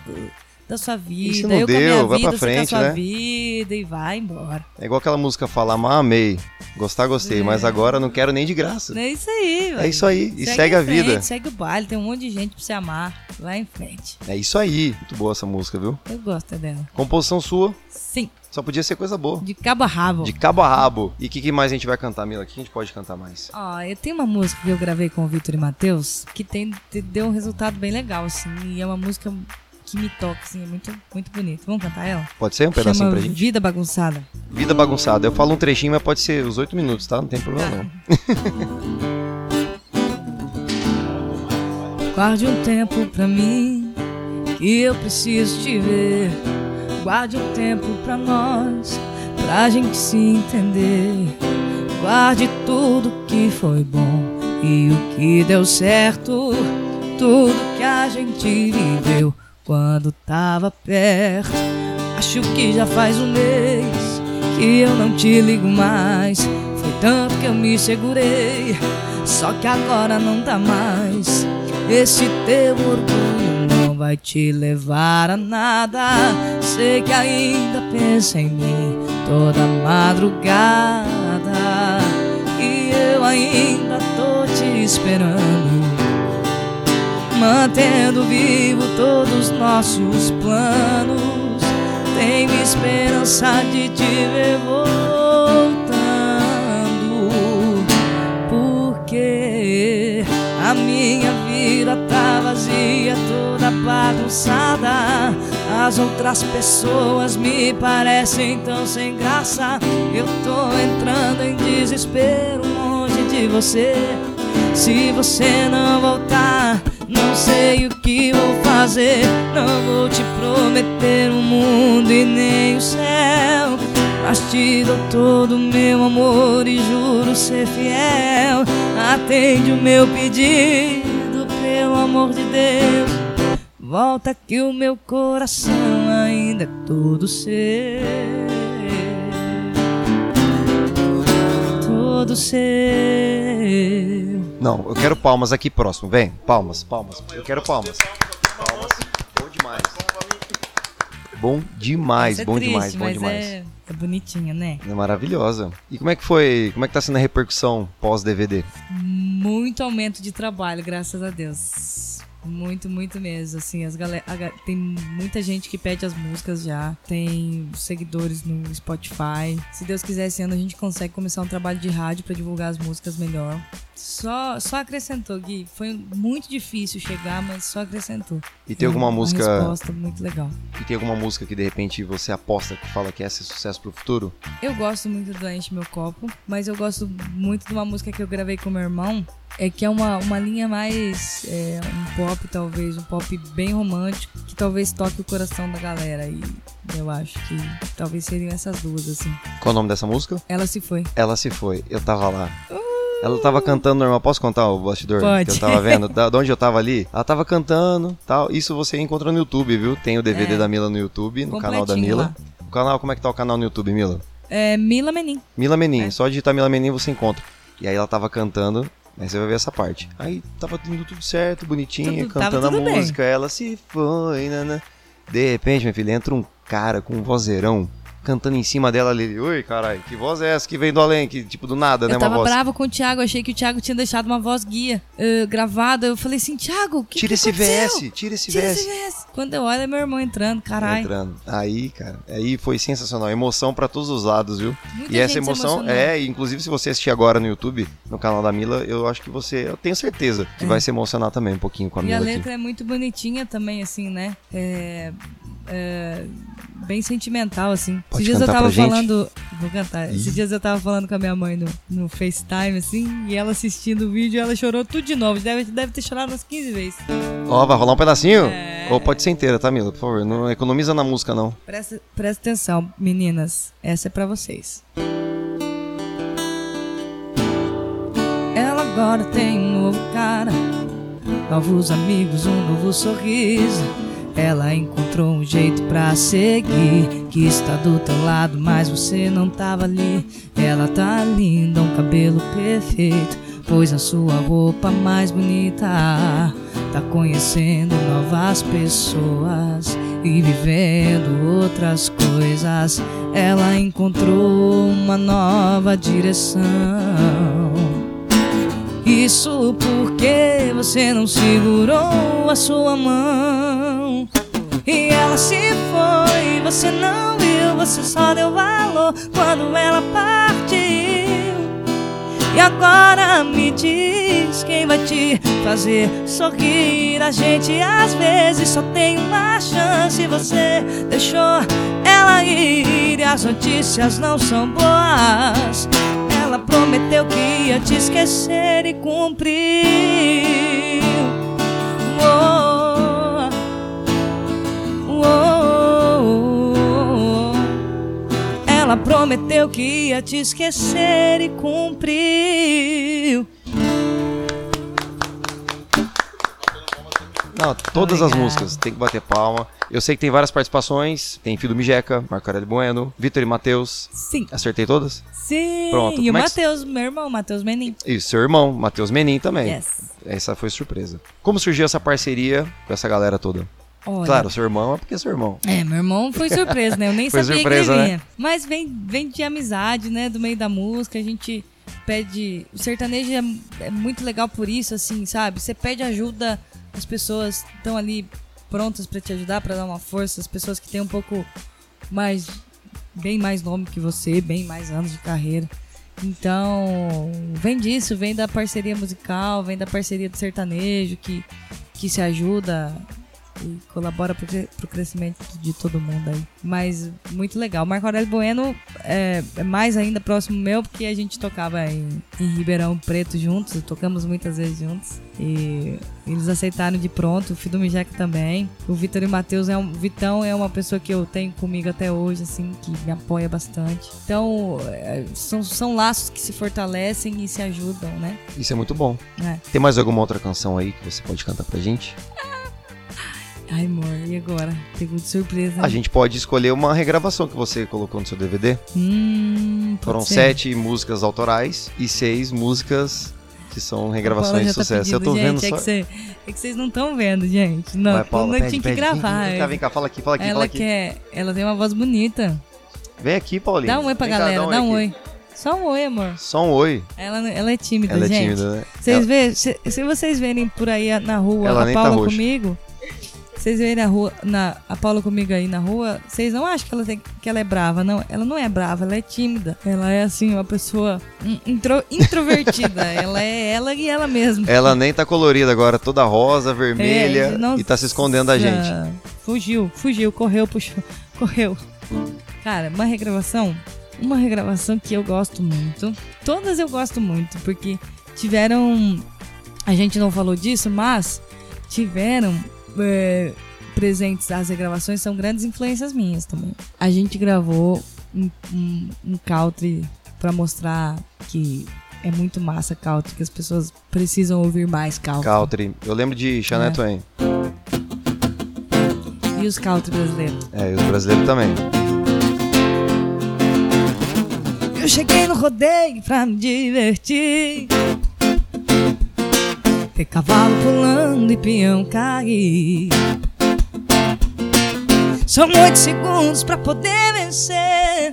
da sua vida. Isso não eu deu, minha vai vida, pra frente, né? vida e vai embora. é igual aquela música fala, amar, amei. Gostar, gostei. Mas agora não quero nem de graça. É isso aí, É velho. isso aí. E segue, em a vida. frente, Segue o baile, tem um monte de gente pra você amar. Vai em frente. É isso aí. Muito boa essa música, viu? Eu gosto dela. Composição sua. Sim, Só podia ser coisa boa. de cabo a rabo. De cabo a rabo. E o que, que mais a gente vai cantar, Mila? O que a gente pode cantar mais? Ó, eu tenho uma música que eu gravei com o Vitor e Matheus que tem, te- deu um resultado bem legal, assim. E é uma música que me toca, assim, é muito, muito bonita. Vamos cantar ela? Pode ser um pedacinho Chama pra gente? Vida Bagunçada. Vida bagunçada. Eu falo um trechinho, mas pode ser os oito minutos, tá? Não tem problema não. [laughs] Guarde um tempo pra mim, que eu preciso te ver. Guarde um tempo pra nós, pra gente se entender. Guarde tudo que foi bom e o que deu certo. Tudo que a gente viveu quando tava perto. Acho que já faz um mês que eu não te ligo mais. Foi tanto que eu me segurei, só que agora não dá mais. Esse teu orgulho não vai te levar a nada. Sei que ainda pensa em mim toda madrugada. E eu ainda tô te esperando. Mantendo vivo todos os nossos planos. Tenho esperança de te ver voltando. Porque a minha vida tá vazia, toda bagunçada. As outras pessoas me parecem tão sem graça. Eu tô entrando em desespero longe de você. Se você não voltar, não sei o que vou fazer. Não vou te prometer o mundo e nem o céu. Mas te dou todo o meu amor e juro ser fiel. Atende o meu pedido pelo amor de Deus, volta que o meu coração ainda é todo seu. Todo seu. Não, eu quero palmas aqui próximo. Vem, palmas, palmas. Eu quero palmas. Palmas. Bom demais. Bom demais, é bom triste, demais, bom mas demais. É, é bonitinha, né? É maravilhosa. E como é que foi? Como é que tá sendo a repercussão pós-DVD? Muito aumento de trabalho, graças a Deus. Muito, muito mesmo. Assim, as galera, a tem muita gente que pede as músicas já. Tem seguidores no Spotify. Se Deus quiser, esse ano a gente consegue começar um trabalho de rádio pra divulgar as músicas melhor. Só, só acrescentou, Gui. Foi muito difícil chegar, mas só acrescentou. E tem alguma Uma música. resposta muito legal. E tem alguma música que de repente você aposta que fala que essa é sucesso pro futuro? Eu gosto muito do Enche Meu Copo, mas eu gosto muito de uma música que eu gravei com meu irmão, é que é uma, uma linha mais é, um pop, talvez, um pop bem romântico, que talvez toque o coração da galera. E eu acho que talvez seriam essas duas, assim. Qual o nome dessa música? Ela se foi. Ela se foi. Eu tava lá. Ela tava cantando normal. Posso contar o bastidor Pode. que eu tava vendo? [laughs] Da, de onde eu tava ali? Ela tava cantando tal. Isso você encontra no YouTube, viu? Tem o DVD É. da Mila no YouTube, no canal da Mila. O canal, como é que tá o canal no YouTube, Mila? É Mila Menin. Mila Menin. É. Só digitar Mila Menin você encontra. E aí ela tava cantando. Aí você vai ver essa parte. Aí tava indo tudo certo, bonitinha, Tudo- cantando a tudo bem. música. Ela se foi, né? De repente, minha filha, entra um cara com um vozeirão cantando em cima dela ali. Oi, caralho, que voz é essa que vem do além? Que tipo do nada, né? Eu tava voz. brava com o Thiago, achei que o Thiago tinha deixado uma voz guia eh, gravada. Eu falei assim, Thiago, que Tira que esse aconteceu? VS, tira esse Tira VS. esse VS. Quando eu olho, é meu irmão entrando, caralho. Entrando. Aí, cara, aí foi sensacional. Emoção pra todos os lados, viu? Muita e essa emoção é, inclusive se você assistir agora no YouTube, no canal da Mila, eu acho que você, eu tenho certeza que É. vai se emocionar também um pouquinho com a E Mila a aqui. letra é muito bonitinha também, assim, né? É, é, bem sentimental, assim. Pode Esses dias eu tava falando. Vou cantar. Esses dias eu tava falando com a minha mãe no, no FaceTime, assim, e ela assistindo o vídeo ela chorou tudo de novo. Deve, deve ter chorado umas 15 vezes. Ó, vai rolar um pedacinho? É. Ou pode ser inteira, tá, Mila? Por favor, não economiza na música, não. Presta, presta atenção, meninas. Essa é pra vocês. Ela agora tem um novo cara, novos amigos, um novo sorriso. Ela encontrou um jeito pra seguir. Que está do teu lado, mas você não tava ali. Ela tá linda, um cabelo perfeito. Pois a sua roupa mais bonita. Tá conhecendo novas pessoas e vivendo outras coisas. Ela encontrou uma nova direção. Isso porque você não segurou a sua mão. E ela se foi, você não viu, você só deu valor quando ela partiu. E agora me diz quem vai te fazer sorrir. A gente às vezes só tem uma chance. Você deixou ela ir e as notícias não são boas. Ela prometeu que ia te esquecer e cumpriu. Ela prometeu que ia te esquecer e cumpriu. Não, todas as Obrigada. músicas, tem que bater palma. Eu sei que tem várias participações. Tem Filho Mijeca, Marco Aurélio Bueno, Vitor e Matheus. Sim. Acertei todas? Sim. Pronto, E o é Matheus, meu irmão, Matheus Menin. E seu irmão, Matheus Menin também. Yes. Essa foi surpresa. Como surgiu essa parceria com essa galera toda? Olha, Claro, seu irmão é porque seu irmão. É, meu irmão foi surpresa, né? Eu nem [laughs] sabia surpresa, que ele né? vinha. Mas vem, vem de amizade, né? Do meio da música, a gente pede. O sertanejo é, é muito legal por isso, assim, sabe? Você pede ajuda, as pessoas estão ali prontas pra te ajudar, pra dar uma força, as pessoas que têm um pouco mais. bem mais nome que você, bem mais anos de carreira. Então, vem disso, vem da parceria musical, vem da parceria do sertanejo, que, que se ajuda e colabora pro, pro crescimento de todo mundo aí. Mas muito legal. O Marco Aurélio Bueno é, é mais ainda próximo meu, porque a gente tocava em, em Ribeirão Preto juntos, tocamos muitas vezes juntos. E eles aceitaram de pronto, o Fido Mijac também. O Vitor e o Matheus é um. o Vitão é uma pessoa que eu tenho comigo até hoje, assim, que me apoia bastante. Então, é, são, são laços que se fortalecem e se ajudam, né? Isso é muito bom. É. Tem mais alguma outra canção aí que você pode cantar pra gente? Ai, amor, e agora? Pegou de surpresa. A gente pode escolher uma regravação que você colocou no seu DVD. Hum, Foram ser. sete músicas autorais e seis músicas que são regravações de tá sucesso. Eu tô pedindo, vendo gente, só. É que, cê- é que vocês não estão vendo, gente. Não, Vai, Paula, não pede, tinha que pede. gravar. Vem, vem cá, vem cá, fala aqui, fala aqui, fala ela aqui. quer. Ela tem uma voz bonita. Vem aqui, Paulinho. Dá um oi pra Vem cá, galera, dá um oi. Só um oi, amor. Só um oi. Ela, ela é tímida, Ela é gente. tímida, né? Vocês Ela- vê, se, se vocês verem por aí na rua Ela a tá Paula roxa. comigo, vocês verem a, rua, na, a Paula comigo aí na rua, vocês não acham que ela, tem, que ela é brava, não. Ela não é brava, ela é tímida. Ela é, assim, uma pessoa intro- introvertida. [laughs] ela é ela e ela mesma. Ela nem tá colorida agora, toda rosa, vermelha É, não- e tá se escondendo da gente. Fugiu, fugiu, correu, puxou, [laughs] correu. Cara, uma regravação, uma regravação que eu gosto muito. Todas eu gosto muito, porque tiveram. A gente não falou disso, mas tiveram é, presentes. As regravações são grandes influências minhas também. A gente gravou um, um, um country pra mostrar que é muito massa country, que as pessoas precisam ouvir mais country. Country. Eu lembro de Shania É. Twain. E os country brasileiros. É, e os brasileiros também. Eu cheguei no rodeio pra me divertir. Ter cavalo pulando e peão cair. São oito segundos pra poder vencer.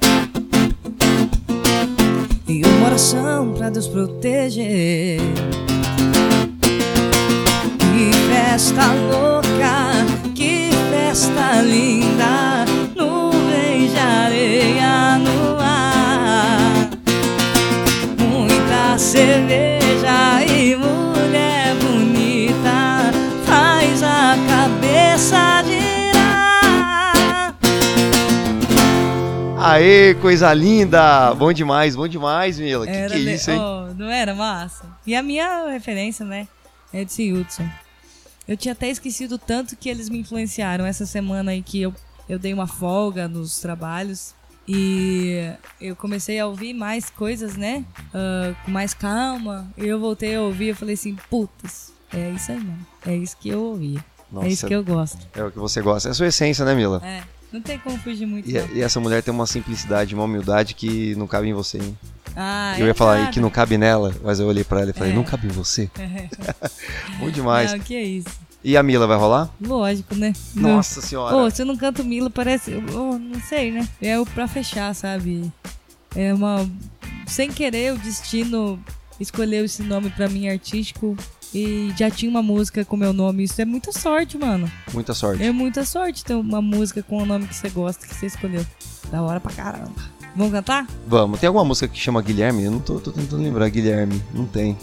E uma oração pra Deus proteger. Que festa louca, que festa linda. Nuvens de areia no ar. Muita cerveja e mulher cabeça girar. Aê, coisa linda! Bom demais, bom demais, Mila. Que que é isso, hein? oh, não era massa? E a minha referência, né? É de Hudson. Eu tinha até esquecido tanto que eles me influenciaram essa semana aí que eu, eu dei uma folga nos trabalhos. E eu comecei a ouvir mais coisas, né? Ah, com mais calma. E eu voltei a ouvir e falei assim, putz, é isso aí, mano. É isso que eu ouvia. Nossa, é isso que eu gosto. é o que você gosta. É a sua essência, né, Mila? É, não tem como fugir muito. E, não. e essa mulher tem uma simplicidade, uma humildade que não cabe em você, hein? Ah, eu é ia falar aí nada. que não cabe nela, mas eu olhei pra ela e falei, É. não cabe em você? [laughs] Bom demais. Não, que é isso. E a Mila vai rolar? Lógico, né? Não. Nossa senhora. Ô, se eu não canto Mila, parece. ô, não sei, né? É o pra fechar, sabe? É uma. Sem querer, o destino escolheu esse nome pra mim artístico e já tinha uma música com meu nome. Isso é muita sorte, mano. Muita sorte. É muita sorte ter uma música com o nome que você gosta, que você escolheu. Da hora pra caramba. Vamos cantar? Vamos, tem alguma música que chama Guilherme? Eu não tô, tô tentando lembrar. Guilherme, não tem.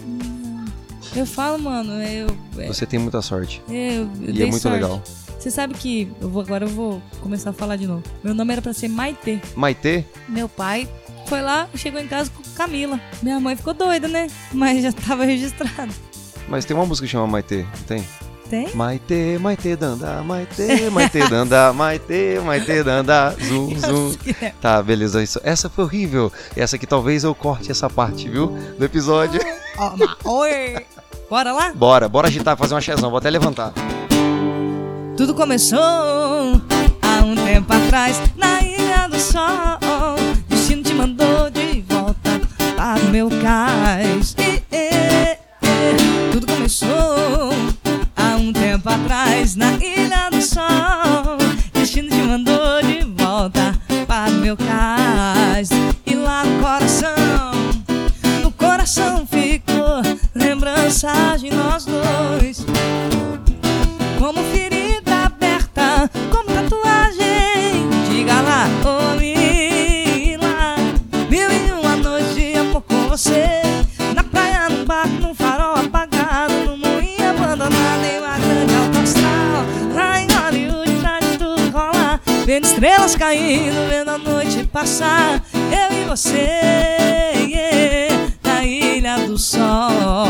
Eu falo, mano, eu. é- Você tem muita sorte. eu, eu E é muito sorte. legal. Você sabe que. Eu vou, agora eu vou começar a falar de novo. Meu nome era pra ser Maitê. Maitê? Meu pai foi lá, chegou em casa com Camila. Minha mãe ficou doida, né? Mas já tava registrado. Mas tem uma música que chama Maitê, não tem? Tem? Maitê, Maitê danda, Maitê, Maitê danda, [laughs] Maitê, Maitê danda, zum, zum. Tá, beleza. Isso, essa foi horrível. Essa aqui talvez eu corte essa parte, viu? Do episódio. Ó, Oi! Bora lá? Bora, bora agitar, fazer uma chezão. Vou até levantar. Tudo começou há um tempo atrás na Ilha do Sol. Destino te mandou de volta para o meu cais. E, e, começou há um tempo atrás na Ilha do Sol. Destino te mandou de volta para meu cais. E lá no coração, no coração ficou lembrança de nós dois como ferida aberta, como tatuagem. Diga lá, ô Mila, mil e uma noite de amor com você. Vendo estrelas caindo, vendo a noite passar. Eu e você, yeah, na ilha do sol,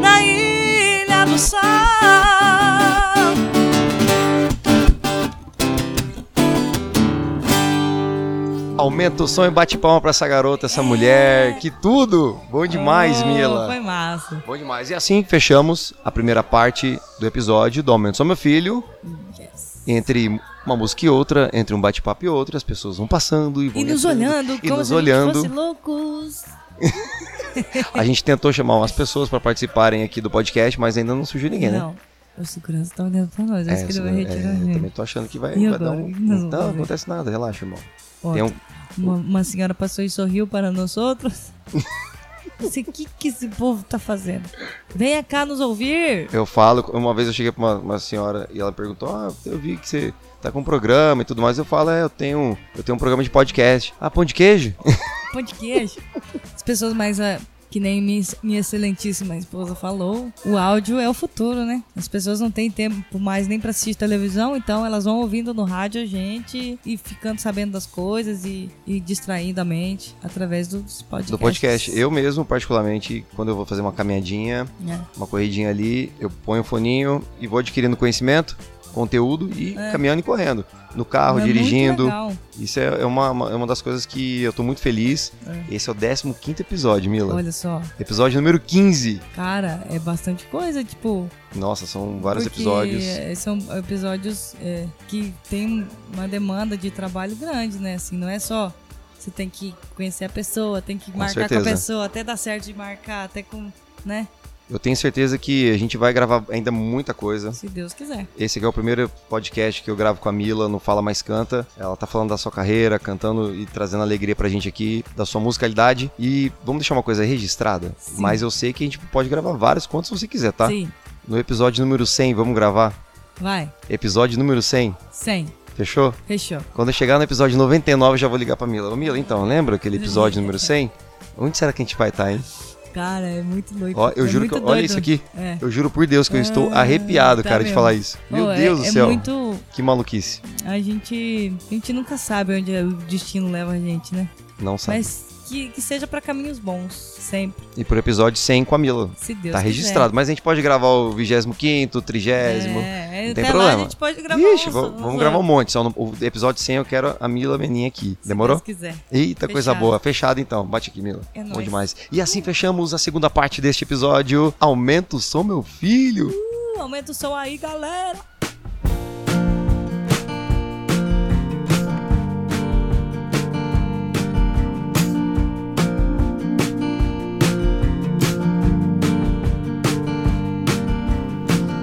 na ilha do sol. Aumenta o som e bate palma pra essa garota, essa mulher. Que tudo! Bom demais, Oh, Mila. Foi massa. Bom demais. E assim fechamos a primeira parte do episódio do Aumento Só Meu Filho. Entre uma música e outra, entre um bate-papo e outro, as pessoas vão passando e vão E nos olhando, e como nos se olhando. fosse loucos. [laughs] A gente tentou chamar umas pessoas pra participarem aqui do podcast, mas ainda não surgiu ninguém, né? Não, o segurança tá olhando pra nós. Acho que ele vai é, retirar a eu também tô achando que vai, vai dar um. Não, fazer? acontece nada, relaxa, irmão. Ó, Tem um- uma, uma senhora passou e sorriu para nós outros. [laughs] O que, que esse povo tá fazendo. Venha cá nos ouvir. Eu falo, uma vez eu cheguei pra uma, uma senhora e ela perguntou: Ah, eu vi que você tá com um programa e tudo mais. Eu falo, é, eu tenho, eu tenho um programa de podcast. Ah, pão de queijo? Pão de queijo. As pessoas mais. ah, que nem minha, excelentíssima esposa falou, o áudio é o futuro, né? As pessoas não têm tempo mais nem pra assistir televisão, então elas vão ouvindo no rádio a gente e ficando sabendo das coisas e, e distraindo a mente através dos podcasts. Do podcast. Eu mesmo, particularmente, quando eu vou fazer uma caminhadinha, É. uma corridinha ali, eu ponho o foninho e vou adquirindo conhecimento, conteúdo e É. caminhando e correndo. No carro, É dirigindo. Isso é é uma, uma, é uma das coisas que eu tô muito feliz. É. Esse é o 15 episódio, Mila. Olha só, Episódio número 15. cara, é bastante coisa, tipo. Nossa, são vários episódios. é, São episódios é, que tem uma demanda de trabalho grande, né? Assim, não é só. Você tem que conhecer a pessoa, tem que Com marcar com a certeza. pessoa, até dar certo de marcar, até com. né? Eu tenho certeza que a gente vai gravar ainda muita coisa. Se Deus quiser. Esse aqui é o primeiro podcast que eu gravo com a Mila no Fala Mais Canta. Ela tá falando da sua carreira, cantando e trazendo alegria pra gente aqui, da sua musicalidade. E vamos deixar uma coisa registrada, Sim. mas eu sei que a gente pode gravar vários quantos você quiser, tá? Sim, No episódio número 100, vamos gravar? vai. Episódio número 100, 100. fechou? Fechou. Quando eu chegar no episódio 99, eu já vou ligar pra Mila. Ô Mila, então, lembra aquele episódio número 100? Onde será que a gente vai estar, hein? Cara, é muito doido. Ó, eu é juro que. muito Olha doido. isso aqui. É. Eu juro por Deus que eu estou Ah, arrepiado, tá cara, de mesmo. falar isso. Meu Oh, é- Deus do é céu. muito. Que maluquice. A gente. A gente nunca sabe onde o destino leva a gente, né? Não sabe. Mas que, que seja pra caminhos bons, sempre. E por episódio 100 com a Mila. Se Deus tá quiser. registrado. Mas a gente pode gravar o 25, o 30. É, não tem até problema. lá a gente pode gravar Ixi, uns- va- uns vamos gravar um monte. Só no o episódio 100 eu quero a Mila Meninha aqui. se Demorou? Deus quiser. Eita, coisa Fechado. boa. Fechado então. Bate aqui, Mila. É Bom nóis. demais. E assim fechamos a segunda parte deste episódio. Aumenta o som, meu filho. Uh, aumenta o som aí, galera.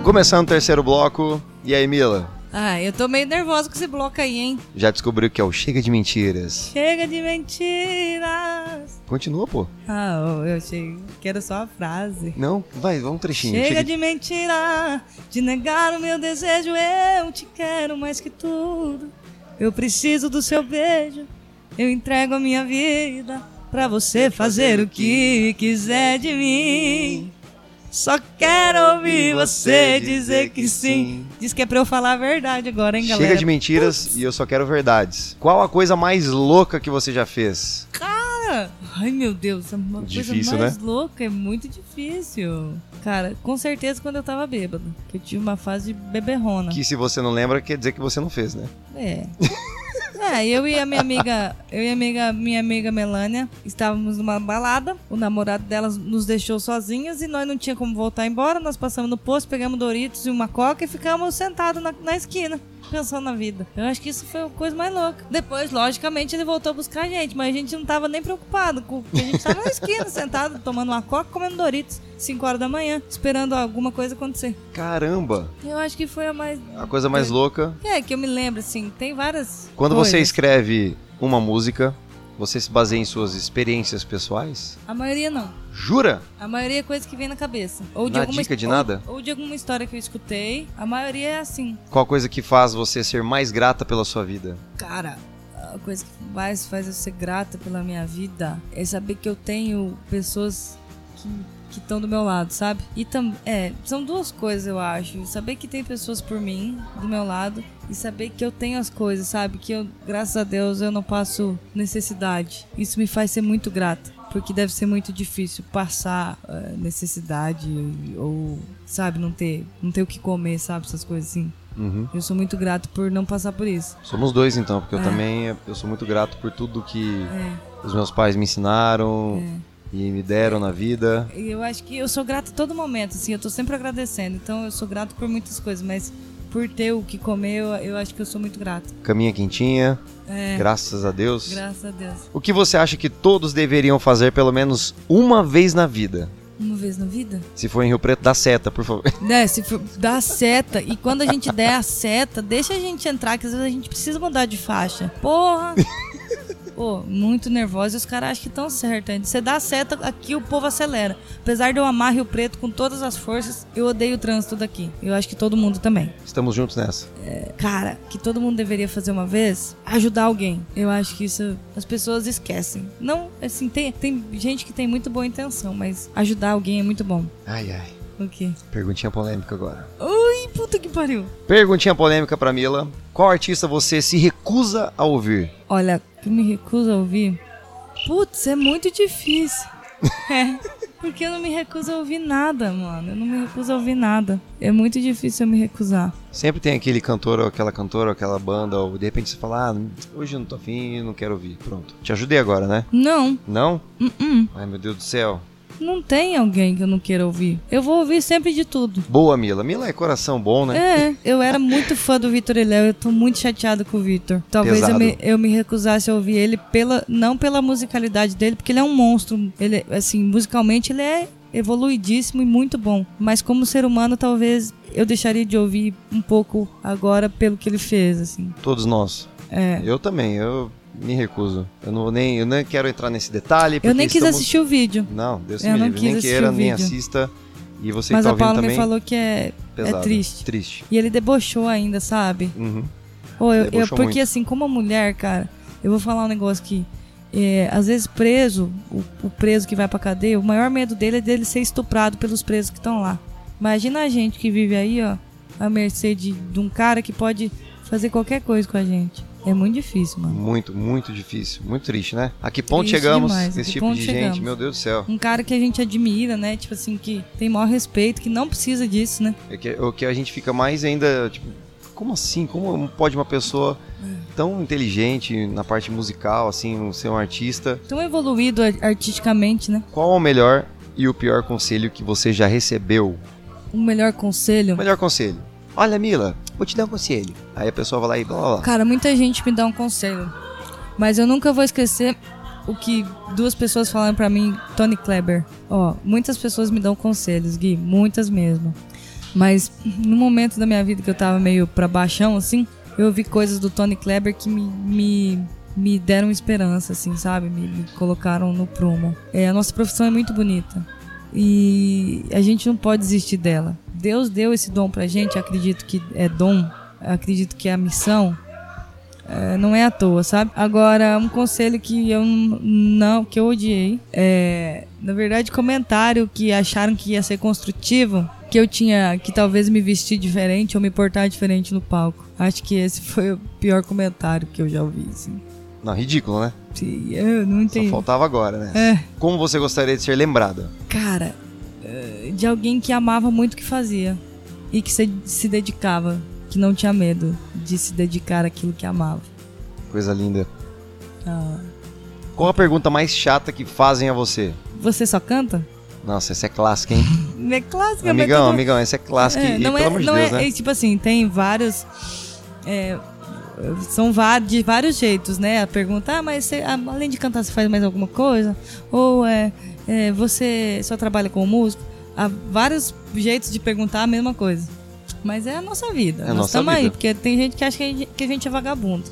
Começando o terceiro bloco. E aí, Mila? Ah, eu tô meio nervosa com esse bloco aí, hein? Já descobriu que é o Chega de Mentiras. Chega de mentiras. Continua, pô. Ah, eu- achei que era só a frase. Não, vai, vamos um trechinho. Chega de mentira, de negar o meu desejo. Eu te quero mais que tudo. Eu preciso do seu beijo. Eu entrego a minha vida pra você fazer o que quiser de mim. Só quero ouvir você dizer que sim. Diz que é pra eu falar a verdade agora, hein, galera? Chega de mentiras e eu só quero verdades. Qual a coisa mais louca que você já fez? Cara, ai meu Deus, é uma Difícil, coisa mais né? louca, é muito difícil. Cara, com certeza quando eu tava bêbado, que eu tive uma fase de beberrona. Que se você não lembra, quer dizer que você não fez, né? É. [laughs] É, eu e a minha amiga, eu e a amiga, minha amiga Melânia, estávamos numa balada. O namorado dela nos deixou sozinhas e nós não tinha como voltar embora. Nós passamos no posto, pegamos Doritos e uma coca e ficamos sentados na, na esquina. Pensando na vida. Eu acho que isso foi a coisa mais louca. Depois, logicamente, ele voltou a buscar a gente, mas a gente não tava nem preocupado. Com, a gente tava na esquina, [laughs] sentado, tomando uma coca, comendo Doritos, 5 horas da manhã, esperando alguma coisa acontecer. Caramba! Eu acho que foi a mais. A coisa mais louca. É, que eu me lembro, assim, tem várias. Quando você coisas. escreve uma música, você se baseia em suas experiências pessoais? A maioria não. Jura? A maioria é coisa que vem na cabeça. Ou de Na alguma dica de ou- nada? Ou, de alguma história que eu escutei. A maioria é assim. Qual coisa que faz você ser mais grata pela sua vida? Cara, a coisa que mais faz eu ser grata pela minha vida é saber que eu tenho pessoas que que estão do meu lado, sabe? E tam, é, são duas coisas, eu acho. Saber que tem pessoas por mim, do meu lado, e saber que eu tenho as coisas, sabe? Que eu, graças a Deus, eu não passo necessidade. Isso me faz ser muito grata. Porque deve ser muito difícil passar uh, necessidade ou, sabe, não ter, não ter o que comer, sabe? Essas coisas assim. Uhum. Eu sou muito grato por não passar por isso. Somos dois então, porque eu É. também eu sou muito grato por tudo que É. os meus pais me ensinaram É. e me deram na vida. Eu acho que eu sou grato a todo momento, assim, eu tô sempre agradecendo. Então eu sou grato por muitas coisas, mas por ter o que comer, eu, eu acho que eu sou muito grato. Caminha quentinha, É, graças a Deus. graças a Deus. O que você acha que todos deveriam fazer pelo menos uma vez na vida? Uma vez na vida? Se for em Rio Preto, dá seta, por favor. Né, [laughs] se for, dá seta. E quando a gente der a seta, deixa a gente entrar, que às vezes a gente precisa mudar de faixa. Porra! [laughs] Pô, muito nervosa e os caras acham que estão certos. ainda. Você dá a seta, aqui o povo acelera. Apesar de eu amar Rio Preto com todas as forças, eu odeio o trânsito daqui. Eu acho que todo mundo também. Estamos juntos nessa. Cara, que todo mundo deveria fazer uma vez, ajudar alguém. Eu acho que isso as pessoas esquecem. Não, assim, tem, tem gente que tem muito boa intenção, mas ajudar alguém é muito bom. Ai, ai. O quê? Perguntinha polêmica agora. Ui, puta que pariu. Perguntinha polêmica pra Mila. Qual artista você se recusa a ouvir? Olha, que eu me recuso a ouvir. Putz, é muito difícil. [laughs] É, porque eu não me recuso a ouvir nada, mano. Eu não me recuso a ouvir nada. É muito difícil eu me recusar. Sempre tem aquele cantor ou aquela cantora ou aquela banda, ou de repente você fala, ah, hoje eu não tô afim, não quero ouvir. Pronto. Te ajudei agora, né? Não, Não? uh-uh. Ai, meu Deus do céu. Não tem alguém que eu não queira ouvir. Eu vou ouvir sempre de tudo. Boa, Mila. Mila é coração bom, né? É, eu era muito fã do Vitor e Léo, eu tô muito chateado com o Vitor. Talvez eu me, eu me recusasse a ouvir ele pela não pela musicalidade dele, porque ele é um monstro. Ele assim, musicalmente ele é evoluidíssimo e muito bom, mas como ser humano talvez eu deixaria de ouvir um pouco agora pelo que ele fez, assim. Todos nós. É. Eu também, eu me recuso. Eu não vou nem, eu nem quero entrar nesse detalhe. Eu nem quis estamos- assistir o vídeo, Não, Deus Eu me não livre. quis Nem queira, nem assista. E você mas que tá a Paula também. me falou que é, é triste. Triste. E ele debochou ainda, sabe? Uhum. Ô, eu- eu- porque muito. assim, como mulher, cara, eu vou falar um negócio que é, às vezes preso, o, o preso que vai pra cadeia, o maior medo dele é dele ser estuprado pelos presos que estão lá. Imagina a gente que vive aí, ó, à mercê de, de um cara que pode fazer qualquer coisa com a gente. É muito difícil, mano. Muito, muito difícil. Muito triste, né? A que ponto Triste chegamos demais, que tipo de chegamos. gente? Meu Deus do céu. Um cara que a gente admira, né? Tipo assim, que tem maior respeito, que não precisa disso, né? É que, o que a gente fica mais ainda, tipo, como assim? Como pode uma pessoa tão inteligente na parte musical, assim, ser um artista? Tão evoluído ar- artisticamente, né? Qual o melhor e o pior conselho que você já recebeu? O melhor conselho. O melhor conselho. Olha, Mila, vou te dar um conselho. Aí a pessoa vai lá e blá blá blá. Cara, muita gente me dá um conselho. Mas eu nunca vou esquecer o que duas pessoas falaram pra mim, Tony Kleber. Ó, muitas pessoas me dão conselhos, Gui, muitas mesmo. Mas no momento da minha vida que eu tava meio pra baixão, assim, eu ouvi coisas do Tony Kleber que me, me, me deram esperança, assim, sabe? Me, me colocaram no prumo. É, a nossa profissão é muito bonita. E a gente não pode desistir dela. Deus deu esse dom pra gente, acredito que é dom, acredito que é a missão. É, não é à toa, sabe? Agora, um conselho que eu não, que eu odiei, é, na verdade, comentário que acharam que ia ser construtivo, que eu tinha que talvez me vestir diferente ou me portar diferente no palco. Acho que esse foi o pior comentário que eu já ouvi, assim. Não, ridículo, né? Sim, Eu não Só entendi. faltava agora, né? É, Como você gostaria de ser lembrada? cara, de alguém que amava muito o que fazia e que se, se dedicava, que não tinha medo de se dedicar àquilo que amava. Coisa linda. Ah, Qual a pergunta mais chata que fazem a você? você só canta? Nossa, essa é clássica, hein? [laughs] É clássica, amigão, tudo- amigão, essa é clássica. É, e, não pelo é, amor de não Deus, é, né? é, tipo assim, tem vários. é, são de vários jeitos, né? A pergunta, ah, mas você, além de cantar, você faz mais alguma coisa? Ou é, é, você só trabalha com música? Há vários jeitos de perguntar a mesma coisa. Mas é a nossa vida. É Nós estamos aí, porque tem gente que acha que a gente, que a gente é vagabundo.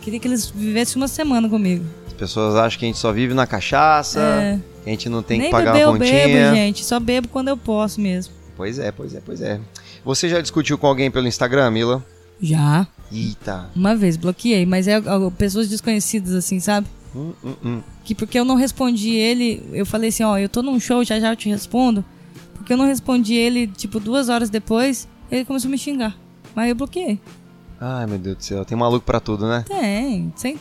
Queria que eles vivessem uma semana comigo. As pessoas acham que a gente só vive na cachaça, É. que a gente não tem Nem que pagar beber a eu continha. bebo, gente. Só bebo quando eu posso mesmo. Pois é, pois é, pois é. Você já discutiu com alguém pelo Instagram, Mila? Já. Eita. Uma vez, bloqueei, mas é pessoas desconhecidas, assim, sabe? Hum, hum, hum. Que porque eu não respondi ele, eu falei assim, ó, eu tô num show, já já eu te respondo. Porque eu não respondi ele, tipo, duas horas depois, ele começou a me xingar. Mas eu bloqueei. Ai, meu Deus do céu. Tem maluco pra tudo, né? Tem, tem,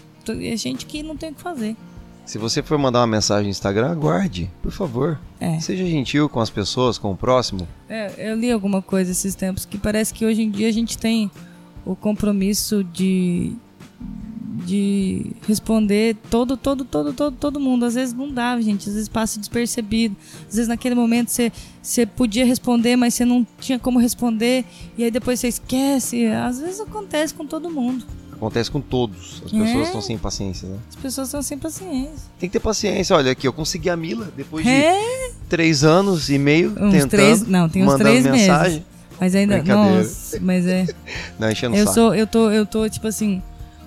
é gente que não tem o que fazer. Se você for mandar uma mensagem no Instagram, aguarde, por favor. É. Seja gentil com as pessoas, com o próximo. É, eu li alguma coisa esses tempos que parece que hoje em dia a gente tem o compromisso de de responder todo, todo, todo, todo, todo mundo. Às vezes não dá, gente. Às vezes passa despercebido. Às vezes naquele momento você, você podia responder, mas você não tinha como responder. E aí depois você esquece. Às vezes acontece com todo mundo. Acontece com todos. As pessoas É. estão sem paciência, né? As pessoas são sem paciência. Tem que ter paciência. Olha aqui, eu consegui a Mila depois de É, três anos e meio uns tentando. três. Não, tem uns três mensagem. meses. Mas ainda. Nossa, mas é. [laughs] Não, enchendo Eu sou, eu tô, eu tô, tipo assim,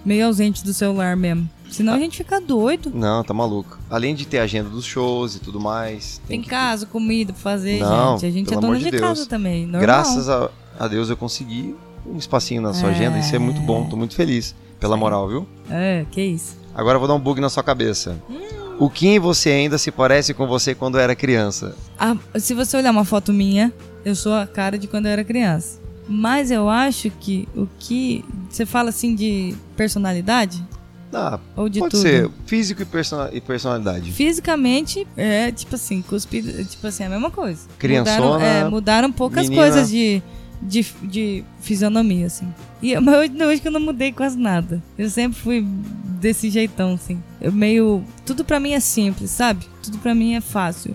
meio ausente do celular mesmo. Senão a gente fica doido. Não, tá maluco. Além de ter agenda dos shows e tudo mais. Tem que- casa, comida pra fazer, Não, gente. A gente é dona de, casa também. Normal. Graças a, a Deus eu consegui um espacinho na sua É. agenda. Isso é muito bom. Tô muito feliz. Pela moral, viu? É, que isso. Agora eu vou dar um bug na sua cabeça. Hum. O Kim você ainda se parece com você quando era criança? Ah, se você olhar uma foto minha, eu sou a cara de quando eu era criança. Mas eu acho que o que. Você fala assim de personalidade? Ah, Ou de pode tudo? ser físico e, persona- personalidade. Fisicamente, é tipo assim, cuspido, tipo assim, a mesma coisa. Criançona, Mudaram, é, mudaram poucas menina. coisas de, de, de fisionomia, assim. E, mas hoje, hoje que eu não mudei quase nada. Eu sempre fui desse jeitão, assim. Eu meio. Tudo pra mim é simples, sabe? Tudo pra mim é fácil.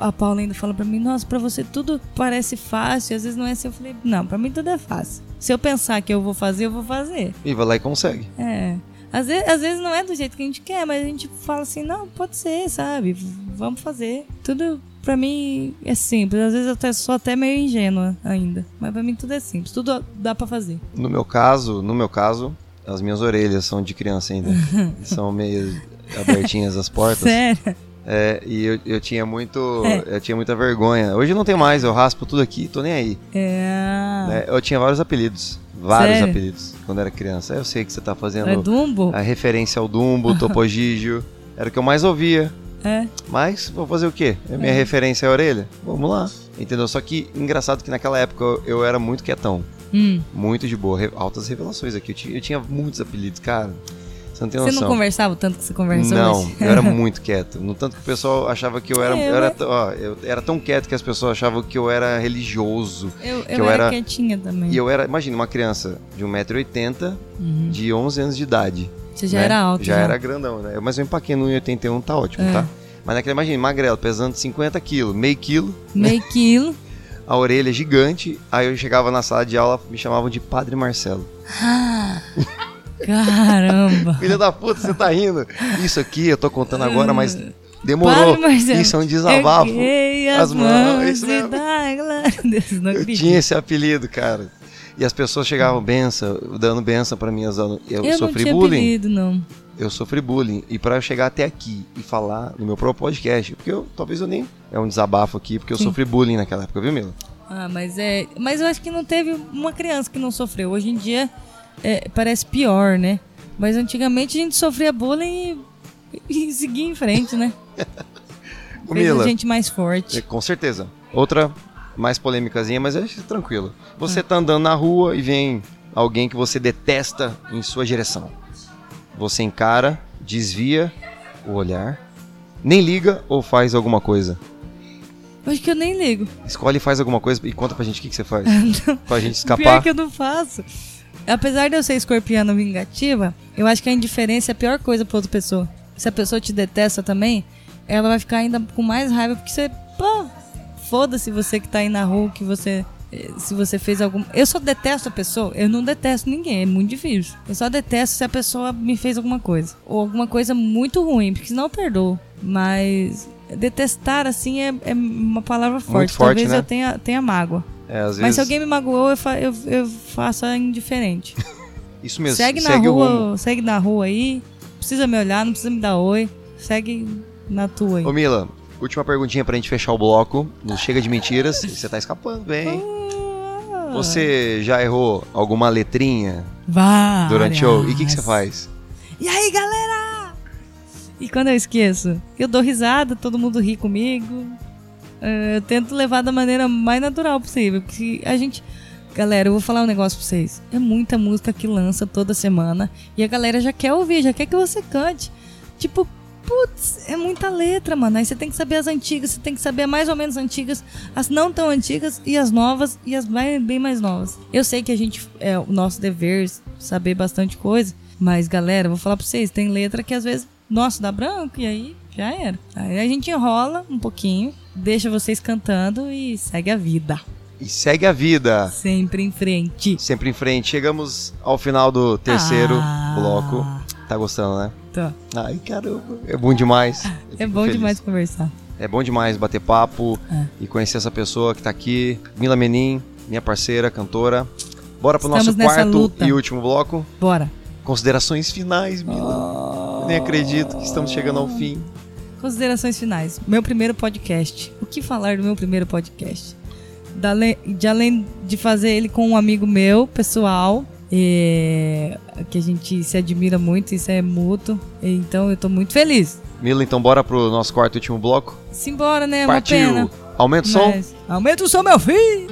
A Paula ainda fala pra mim, nossa, pra você tudo parece fácil, às vezes não é assim. Eu falei, não, pra mim tudo é fácil. Se eu pensar que eu vou fazer, eu vou fazer. E vai lá e consegue. É. Às vezes, às vezes não é do jeito que a gente quer, mas a gente fala assim, não, pode ser, sabe? Vamos fazer. Tudo pra mim é simples. Às vezes eu até, sou até meio ingênua ainda. Mas pra mim tudo é simples. Tudo dá pra fazer. No meu caso, no meu caso, as minhas orelhas são de criança ainda. [laughs] são meio abertinhas as portas. Sério? É, e eu, eu tinha muito. [laughs] Eu tinha muita vergonha. Hoje não tem mais, eu raspo tudo aqui, tô nem aí. É. né? Eu tinha vários apelidos. Vários Sério? apelidos quando era criança. Eu sei que você tá É fazendo Dumbo? a referência ao Dumbo, Topogígio. [laughs] Era o que eu mais ouvia. É. Mas vou fazer o quê? A minha referência é a orelha? Vamos lá. Entendeu? Só que engraçado que naquela época eu, eu era muito quietão. Hum. Muito de boa. Altas revelações aqui. Eu tinha, eu tinha muitos apelidos, cara. Você não tem Você noção. não conversava o tanto que você conversou Não, hoje? eu era [laughs] muito quieto. No tanto que o pessoal achava que eu era. É, eu, era t- ó, eu era tão quieto que as pessoas achavam que eu era religioso. Eu, eu, eu era, era- quietinha também. E eu era, imagina, uma criança de 1,80m, Uhum. de 11 anos de idade. Você já né? era alto. Já, era grandão, né? Mas eu empaquei no 1,81, tá ótimo, É. tá? Mas naquele, imagina, magrelo, pesando 50 quilos, meio quilo, Meio quilo. a orelha gigante. Aí eu chegava na sala de aula, me chamavam de Padre Marcelo. [laughs] Caramba. Filha da puta, você tá rindo. Isso aqui eu tô contando agora, mas demorou. Padre Marcelo. Isso é um desabafo. As, mãos, isso mesmo. Deus. Não Eu acredito. tinha esse apelido, cara. E as pessoas chegavam benção, dando benção pra mim. Eu, Eu não sofri tinha bullying. apelido, não. Eu sofri bullying. E pra eu chegar até aqui e falar no meu próprio podcast, porque eu, talvez eu nem. É um desabafo aqui, porque eu Sim. sofri bullying naquela época, viu, Mila? Ah, mas é. Mas eu acho que não teve uma criança que não sofreu. Hoje em dia é, parece pior, né? Mas antigamente a gente sofria bullying e, [laughs] e seguia em frente, né? [laughs] Fez a gente mais é, forte. com certeza. Outra mais polêmicazinha, mas acho tranquilo. Você tá andando na rua e vem alguém que você detesta em sua direção. Você encara, desvia o olhar, nem liga ou faz alguma coisa. Acho que eu nem ligo. Escolhe e faz alguma coisa e conta pra gente o que, que você faz. [laughs] pra gente Pior escapar. que eu não faço. Apesar de eu ser escorpiana vingativa, eu acho que a indiferença é a pior coisa pra outra pessoa. Se a pessoa te detesta também, ela vai ficar ainda com mais raiva porque você. Pô, foda-se você que tá aí na rua, que você. eh, Se você fez algum. Eu só detesto a pessoa, eu não detesto ninguém, é muito difícil. Eu só detesto se a pessoa me fez alguma coisa. Ou alguma coisa muito ruim, porque senão eu perdoo. Mas detestar, assim, é, é uma palavra forte. forte, Talvez né? eu tenha, tenha mágoa. É, às vezes, Mas se alguém me magoou, eu, fa eu, eu faço indiferente. [laughs] Isso mesmo, segue na o rumo. rua, segue na rua aí. Não precisa me olhar, não precisa me dar oi. Segue na tua aí. Ô Mila, última perguntinha pra gente fechar o bloco. Não chega de mentiras. [laughs] Você tá escapando bem. Ah. Você já errou alguma letrinha Várias. durante o show? E o que, que você faz? E aí, galera? E quando eu esqueço, eu dou risada, todo mundo ri comigo. Eu tento levar da maneira mais natural possível. Porque a gente. Galera, eu vou falar um negócio pra vocês. É muita música que lança toda semana. E a galera já quer ouvir, já quer que você cante. Tipo, putz, é muita letra, mano. Aí você tem que saber as antigas, você tem que saber mais ou menos antigas, as não tão antigas e as novas e as bem, mais novas. Eu sei que a gente é o nosso dever saber bastante coisa, mas galera, vou falar pra vocês, tem letra que às vezes, nossa, dá branco e aí já era. Aí a gente enrola um pouquinho, deixa vocês cantando e segue a vida. E segue a vida. Sempre em frente. Sempre em frente. Chegamos ao final do terceiro Ah. bloco. Tá gostando, né? Tá. Ai, caramba. É bom demais. Eu É bom feliz. demais conversar. É bom demais bater papo É. e conhecer essa pessoa que tá aqui. Mila Menin, minha parceira, cantora. Bora pro Estamos nosso quarto luta. e último bloco. Bora. Considerações finais, Mila. Nem acredito que estamos chegando ao fim. Considerações finais. Meu primeiro podcast. O que falar do meu primeiro podcast? De além de fazer ele com um amigo meu, pessoal, é, que a gente se admira muito, isso é mútuo. Então eu tô muito feliz. Mila, então bora pro nosso quarto e último bloco. Simbora, né? É uma Partiu. pena. Aumenta o som. Mas... Aumenta o som, meu filho!